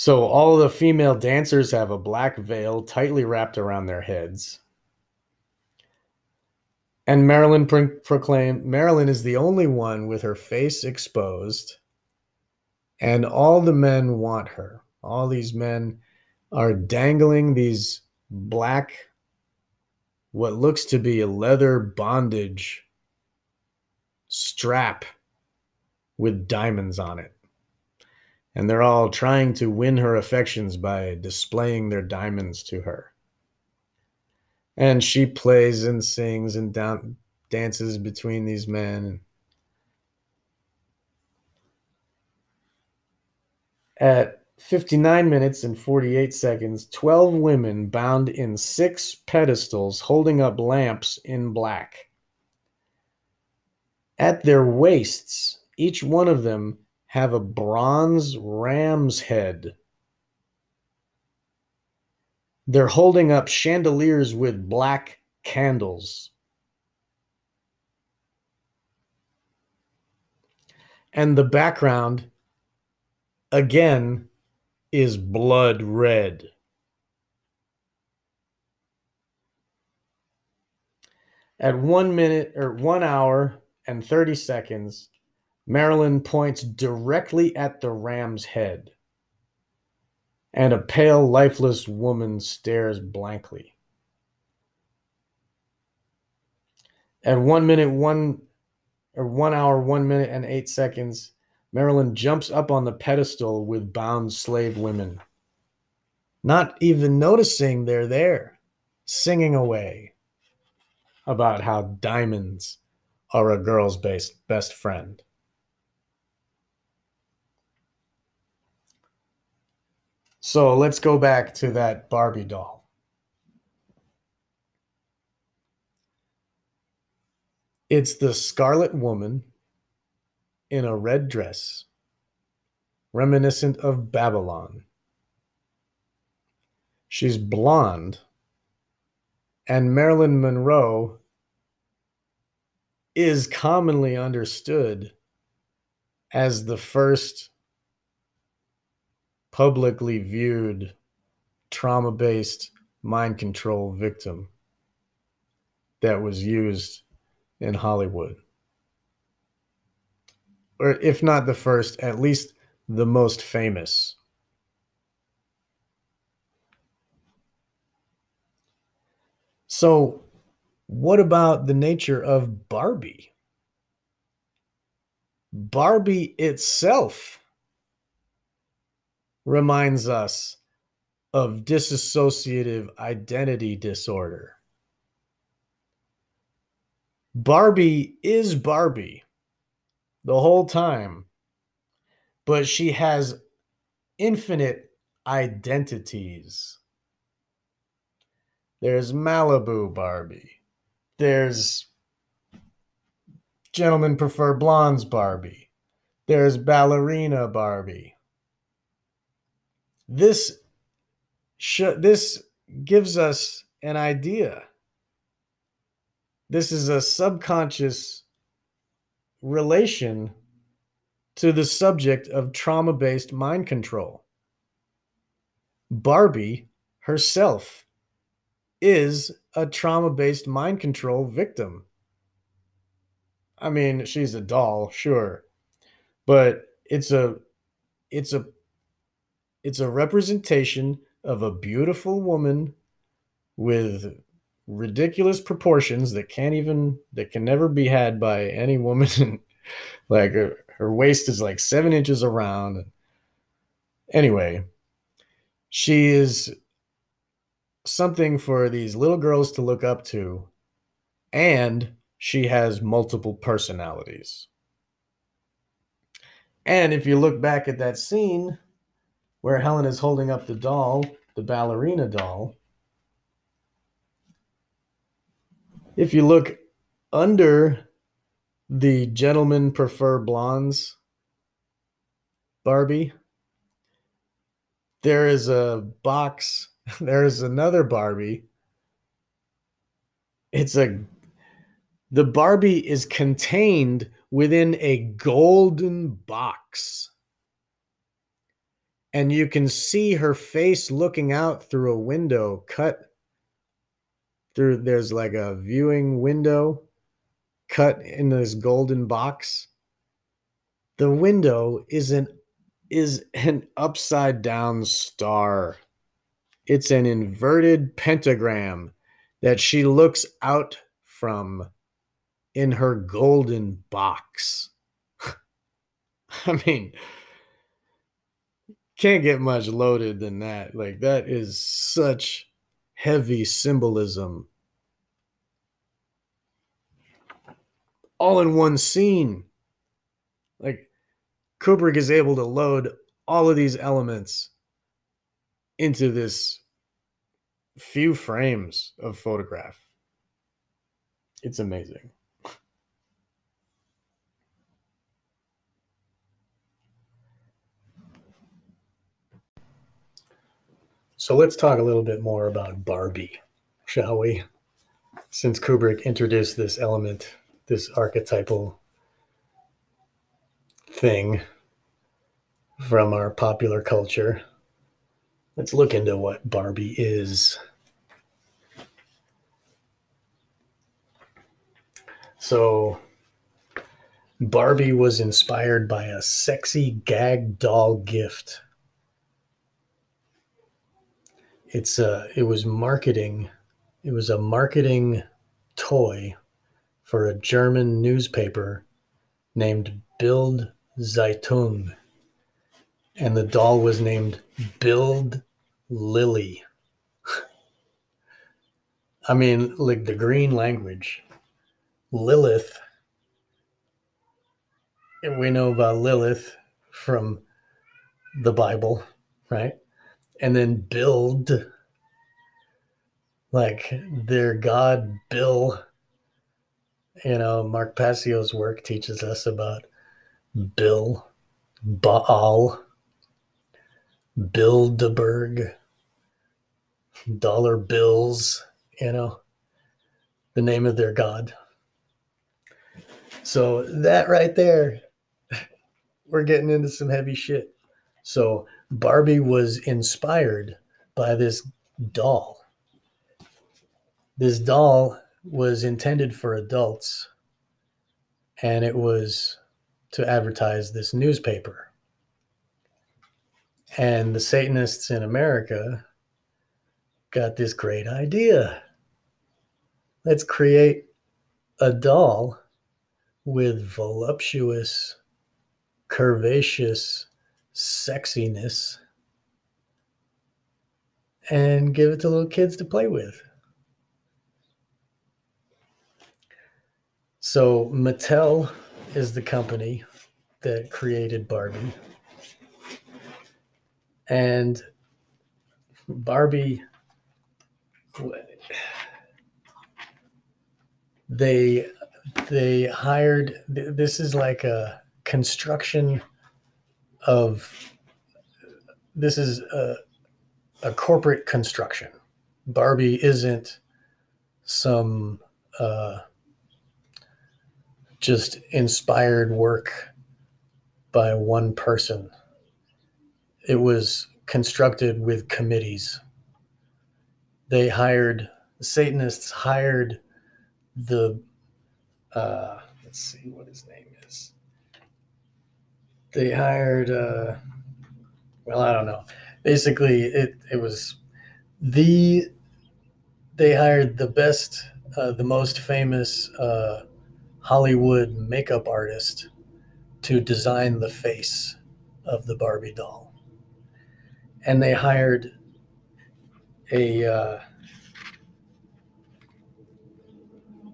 [SPEAKER 2] So all the female dancers have a black veil tightly wrapped around their heads. And Marilyn pro- proclaimed Marilyn is the only one with her face exposed. And all the men want her. All these men are dangling these black, what looks to be a leather bondage strap with diamonds on it. And they're all trying to win her affections by displaying their diamonds to her. And she plays and sings and dances between these men. At 59 minutes and 48 seconds, 12 women bound in six pedestals holding up lamps in black. At their waists, each one of them have a bronze ram's head. They're holding up chandeliers with black candles. And the background, again, is blood red. At one minute or one hour and 30 seconds, Marilyn points directly at the ram's head, and a pale, lifeless woman stares blankly. At one minute, one or one hour, one minute, and eight seconds, Marilyn jumps up on the pedestal with bound slave women, not even noticing they're there, singing away about how diamonds are a girl's best, best friend. So let's go back to that Barbie doll. It's the Scarlet Woman in a red dress, reminiscent of Babylon. She's blonde, and Marilyn Monroe is commonly understood as the first publicly viewed trauma based mind control victim that was used in Hollywood or if not the first, at least the most famous. So, what about the nature of Barbie? Barbie itself reminds us of dissociative identity disorder. Barbie is Barbie the whole time, but she has infinite identities. There's Malibu Barbie. There's Gentlemen Prefer Blondes Barbie. There's Ballerina Barbie. This sh- this gives us an idea. This is a subconscious relation to the subject of trauma based mind control. Barbie herself is a trauma based mind control victim. I mean, she's a doll, sure, but it's a it's a it's a representation of a beautiful woman with ridiculous proportions that can't even that can never be had by any woman. Like her, her waist is like seven inches around. Anyway she is something for these little girls to look up to and she has multiple personalities. And if you look back at that scene where helen is holding up the doll the ballerina doll if you look under the gentlemen prefer blondes Barbie, there is a box. There is another Barbie. It's a the Barbie is contained within a golden box. And you can see her face looking out through a window cut through there's like a viewing window cut in this golden box. The window is an is an upside down star. It's an inverted pentagram that she looks out from in her golden box. I mean can't get much loaded than that like that is such heavy symbolism all in one scene. Like Kubrick is able to load all of these elements into this few frames of photograph. It's amazing. So let's talk a little bit more about Barbie, shall we? Since Kubrick introduced this element, this archetypal thing from our popular culture, let's look into what Barbie is. So, Barbie was inspired by a sexy gag doll gift it's uh it was marketing it was a marketing toy for a german newspaper named bild zeitung. And the doll was named bild Lilli i mean like the green language. Lilith. And we know about lilith from the bible right and then build like their god bill. You know mark passio's work teaches us about bill baal bilderberg dollar bills you know the name of their god. So that right there we're getting into some heavy shit. So Barbie was inspired by this doll. This doll was intended for adults and it was to advertise this newspaper. And the Satanists in America got this great idea. Let's create a doll with voluptuous curvaceous sexiness and give it to little kids to play with. So Mattel is the company that created Barbie. And Barbie they they hired this is like a construction of this is a, a corporate construction. Barbie isn't some uh, just inspired work by one person. It was constructed with committees. They hired satanists hired the uh, let's see what his name is. They hired uh, well, I don't know. Basically, it it was the they hired the best, uh, the most famous uh, Hollywood makeup artist to design the face of the Barbie doll, and they hired a uh,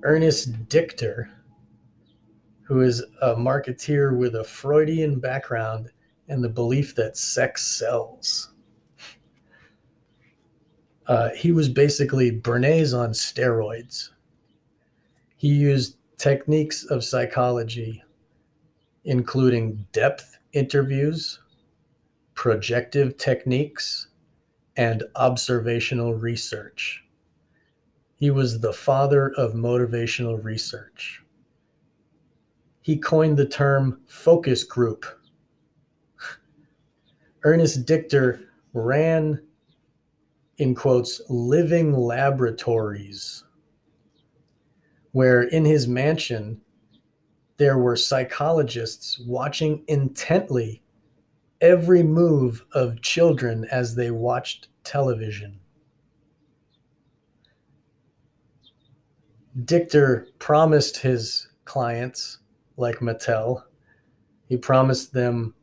[SPEAKER 2] Ernest Dichter, who is a marketeer with a Freudian background and the belief that sex sells. Uh, he was basically Bernays on steroids. He used techniques of psychology, including depth interviews, projective techniques, and observational research. He was the father of motivational research. He coined the term focus group. Ernest Dichter ran, in quotes, living laboratories, where in his mansion there were psychologists watching intently every move of children as they watched television. Dichter promised his clients, like Mattel, he promised them,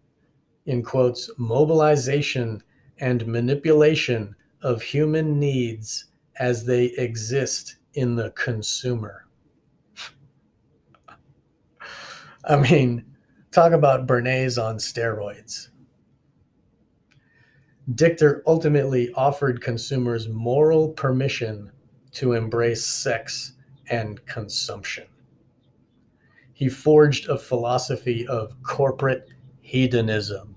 [SPEAKER 2] in quotes, mobilization and manipulation of human needs as they exist in the consumer. I mean, talk about Bernays on steroids. Dichter ultimately offered consumers moral permission to embrace sex and consumption. He forged a philosophy of corporate hedonism.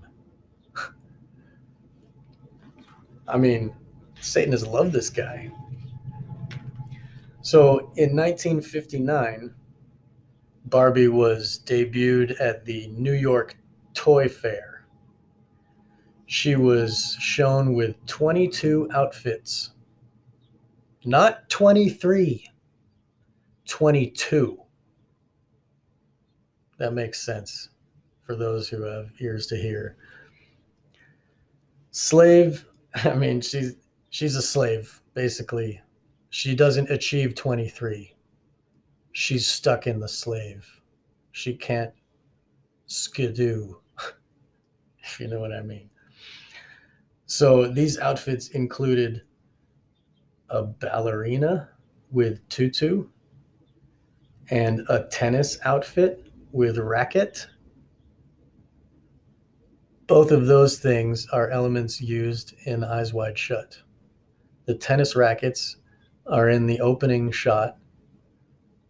[SPEAKER 2] I mean, Satan has loved this guy. So in 1959, Barbie was debuted at the New York Toy Fair. She was shown with 22 outfits, not 23. 22. That makes sense for those who have ears to hear. Slave, I mean, she's she's a slave, basically. She doesn't achieve 23. She's stuck in the slave. She can't skidoo, if you know what I mean. So these outfits included a ballerina with tutu, and a tennis outfit with racket. Both of those things are elements used in Eyes Wide Shut. The tennis rackets are in the opening shot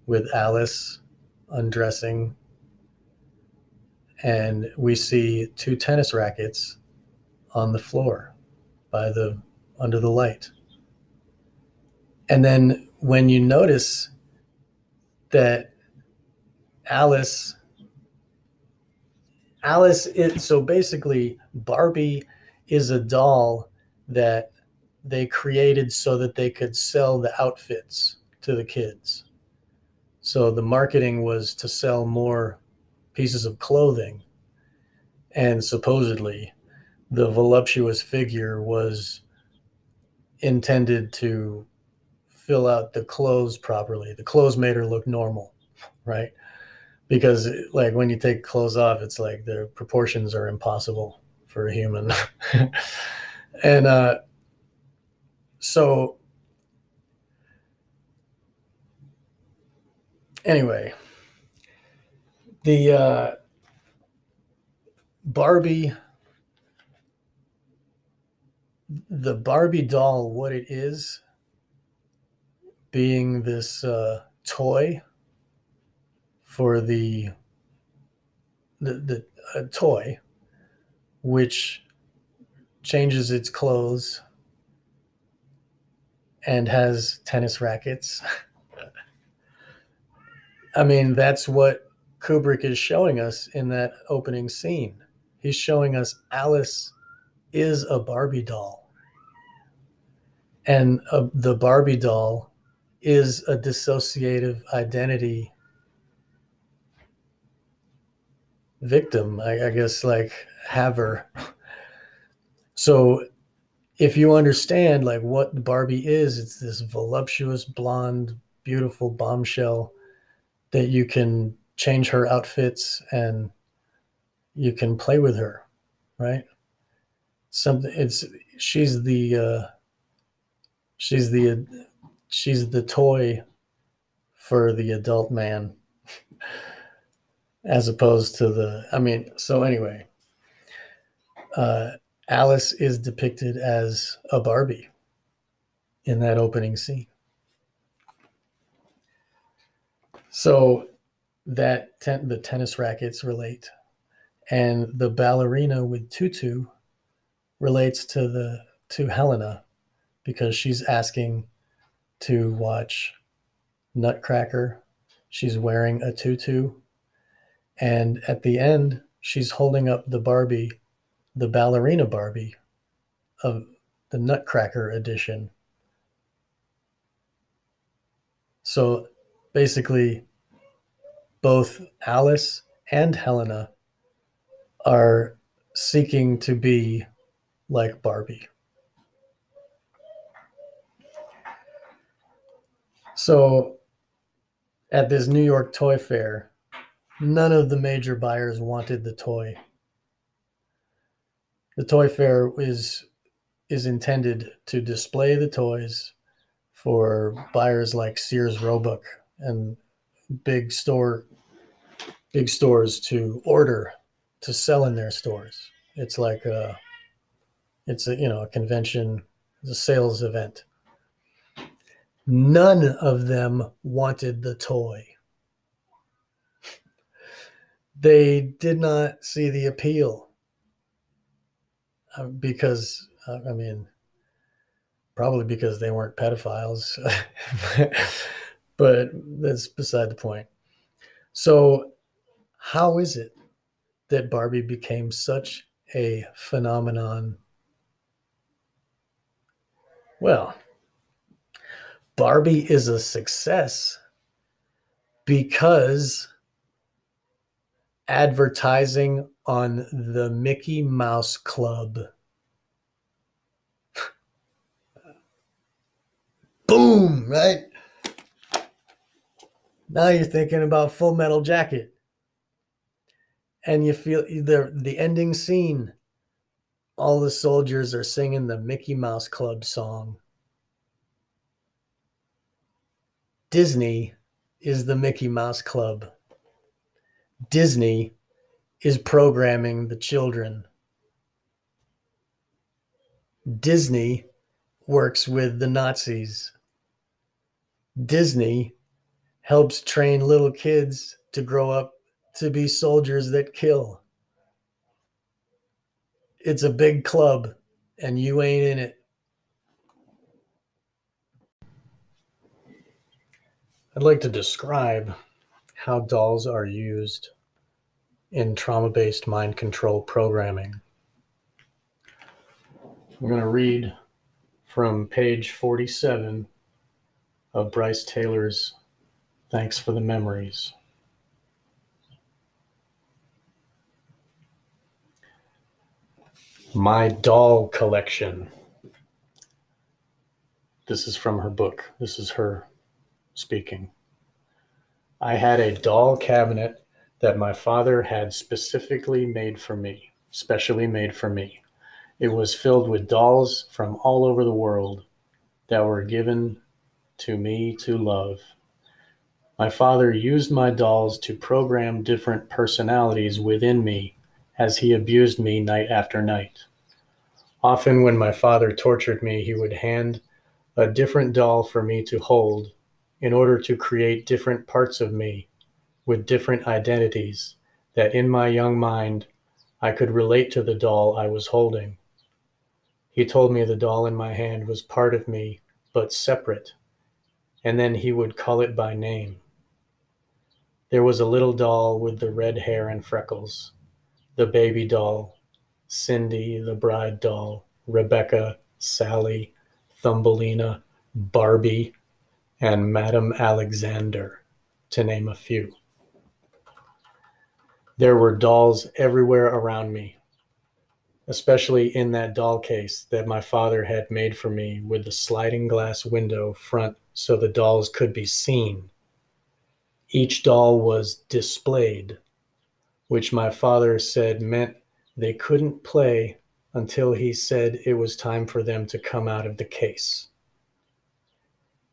[SPEAKER 2] with Alice undressing, and we see two tennis rackets on the floor by the under the light. And then when you notice that Alice Alice is so basically Barbie is a doll that they created so that they could sell the outfits to the kids. So the marketing was to sell more pieces of clothing. And supposedly the voluptuous figure was intended to fill out the clothes properly. The clothes made her look normal, right? Because like when you take clothes off it's like the proportions are impossible for a human. And uh so anyway the uh barbie the barbie doll what it is being this uh toy for the the, the toy which changes its clothes and has tennis rackets. I mean that's what kubrick is showing us in that opening scene. He's showing us alice is a barbie doll. And uh, the barbie doll is a dissociative identity victim I, I, guess like haver. So if you understand like what barbie is it's this voluptuous blonde beautiful bombshell that you can change her outfits and you can play with her right? Something it's she's the uh she's the she's the toy for the adult man as opposed to the i mean so anyway uh alice is depicted as a barbie in that opening scene. So that ten, the tennis rackets relate and the ballerina with tutu relates to the to helena because she's asking to watch nutcracker. She's wearing a tutu and at the end, she's holding up the Barbie, the ballerina Barbie of the Nutcracker edition. So basically, both Alice and Helena are seeking to be like Barbie. So at this New York Toy Fair, None of the major buyers wanted the toy. The toy fair is is intended to display the toys for buyers like Sears Roebuck and big store big stores to order to sell in their stores. It's like a it's a you know a convention, a sales event. None of them wanted the toy they did not see the appeal uh, because uh, I mean, probably because they weren't pedophiles, but that's beside the point. So, how is it that Barbie became such a phenomenon? Well, Barbie is a success because advertising on the Mickey Mouse Club. Boom, right? Now you're thinking about Full Metal Jacket. And you feel the the ending scene all the soldiers are singing the Mickey Mouse Club song. Disney is the Mickey Mouse Club. Disney is programming the children. Disney works with the Nazis. Disney helps train little kids to grow up to be soldiers that kill. It's a big club, and you ain't in it. I'd like to describe how dolls are used in trauma based mind control programming. We're going to read from page 47 of Brice Taylor's Thanks for the Memories. My Doll Collection. This is from her book. This is her speaking. I had a doll cabinet that my father had specifically made for me, specially made for me. It was filled with dolls from all over the world that were given to me to love. My father used my dolls to program different personalities within me as he abused me night after night. Often, when my father tortured me, he would hand a different doll for me to hold in order to create different parts of me with different identities that in my young mind I could relate to the doll I was holding. He told me the doll in my hand was part of me, but separate, and then he would call it by name. There was a little doll with the red hair and freckles, the baby doll, Cindy, the bride doll, Rebecca, Sally, Thumbelina, Barbie, and Madame Alexander, to name a few. There were dolls everywhere around me, especially in that doll case that my father had made for me with the sliding glass window front so the dolls could be seen. Each doll was displayed, which my father said meant they couldn't play until he said it was time for them to come out of the case.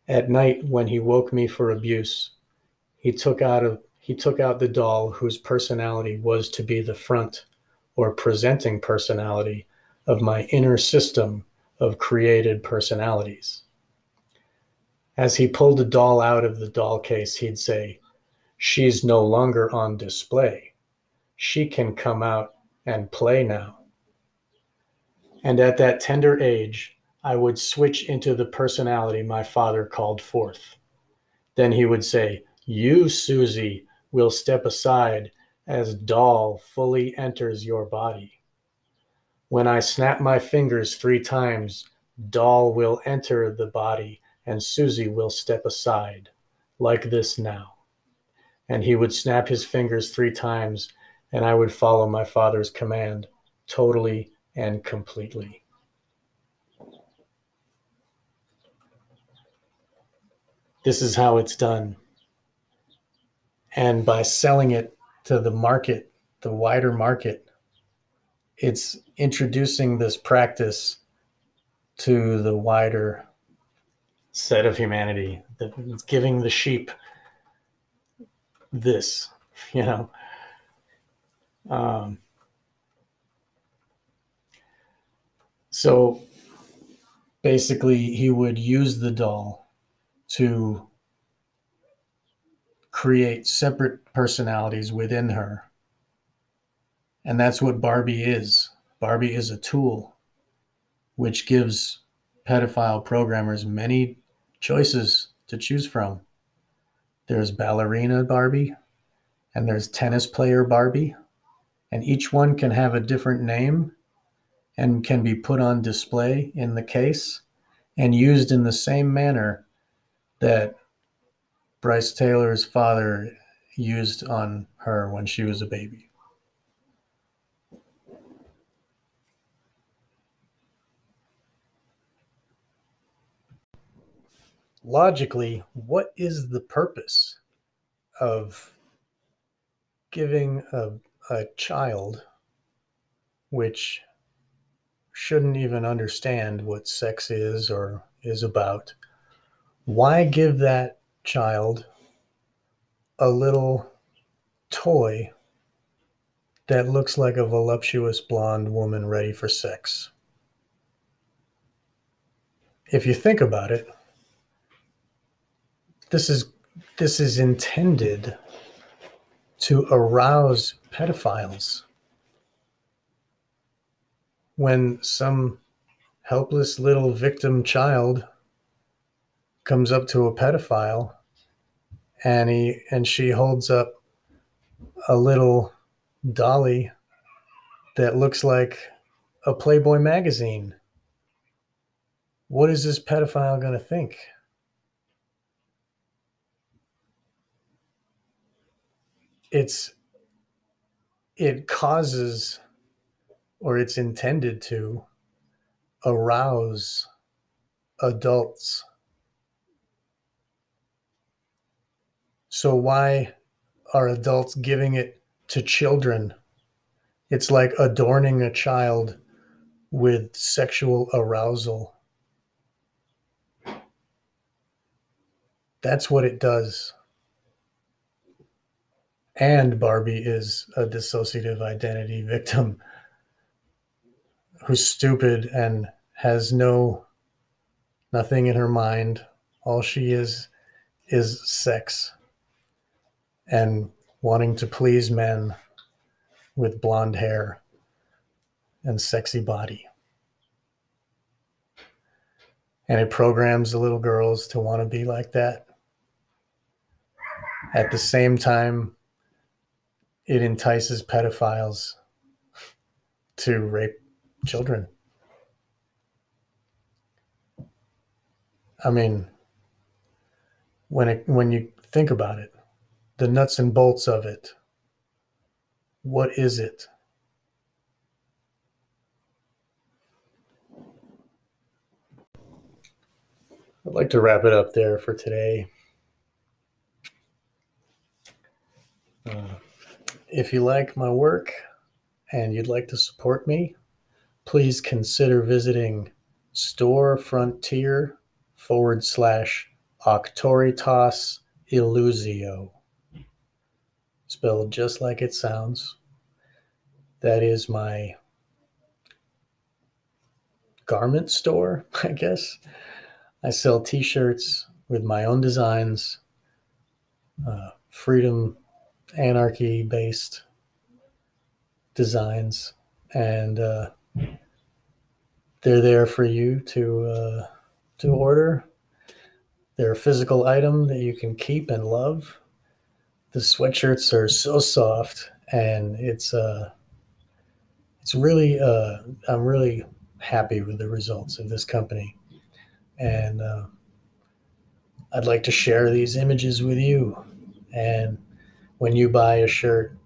[SPEAKER 2] At night, when he woke me for abuse, he took out he took out the doll whose personality was to be the front or presenting personality of my inner system of created personalities. As he pulled the doll out of the doll case, he'd say, She's no longer on display. She can come out and play now. And at that tender age, I would switch into the personality my father called forth. Then he would say, You, Susie, will step aside as doll fully enters your body. When I snap my fingers three times, doll will enter the body and Susie will step aside, like this now. And he would snap his fingers three times, and I would follow my father's command totally and completely. This is how it's done and by selling it to the market, the wider market, it's introducing this practice to the wider set of humanity. It's giving the sheep this, you know. Um, so basically, he would use the doll to create separate personalities within her. And that's what Barbie is. Barbie is a tool which gives pedophile programmers many choices to choose from. There's ballerina Barbie, and there's tennis player Barbie, and each one can have a different name and can be put on display in the case and used in the same manner that Brice Taylor's father used on her when she was a baby. Logically, what is the purpose of giving a, a child which shouldn't even understand what sex is or is about? Why give that child a little toy that looks like a voluptuous blonde woman ready for sex. If you think about it, this is this is intended to arouse pedophiles. When some helpless little victim child comes up to a pedophile and he and she holds up a little dolly that looks like a Playboy magazine. What is this pedophile going to think? It's it causes or it's intended to arouse adults So why are adults giving it to children. It's like adorning a child with sexual arousal. That's what it does. And Barbie is a dissociative identity victim who's stupid and has no nothing in her mind. All she is is sex and wanting to please men with blonde hair and sexy body. And it programs the little girls to want to be like that. At the same time, it entices pedophiles to rape children. I mean, when it when you think about it, the nuts and bolts of it, what is it? I'd like to wrap it up there for today. Uh, if you like my work and you'd like to support me, please consider visiting Store Frontier forward slash Auctoritas Illusio. Spelled just like it sounds. That is my garment store, I guess. I sell t shirts with my own designs, uh, freedom, anarchy based designs, and uh, they're there for you to uh, to order. They're a physical item that you can keep and love. The sweatshirts are so soft, and it's uh, it's really uh, I'm really happy with the results of this company, and uh, I'd like to share these images with you. And when you buy a shirt,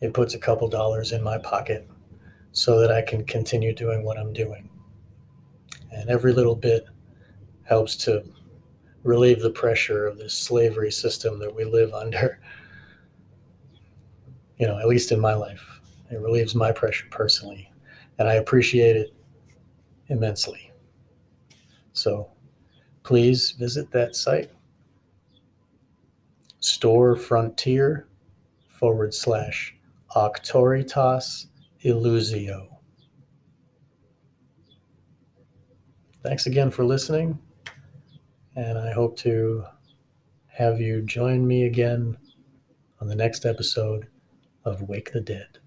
[SPEAKER 2] it puts a couple dollars in my pocket so that I can continue doing what I'm doing. And every little bit helps to relieve the pressure of this slavery system that we live under. You know, at least in my life, it relieves my pressure personally, and I appreciate it immensely. So please visit that site, store frontier forward slash Auctoritas Illusio. Thanks again for listening, and I hope to have you join me again on the next episode of Wake the Dead.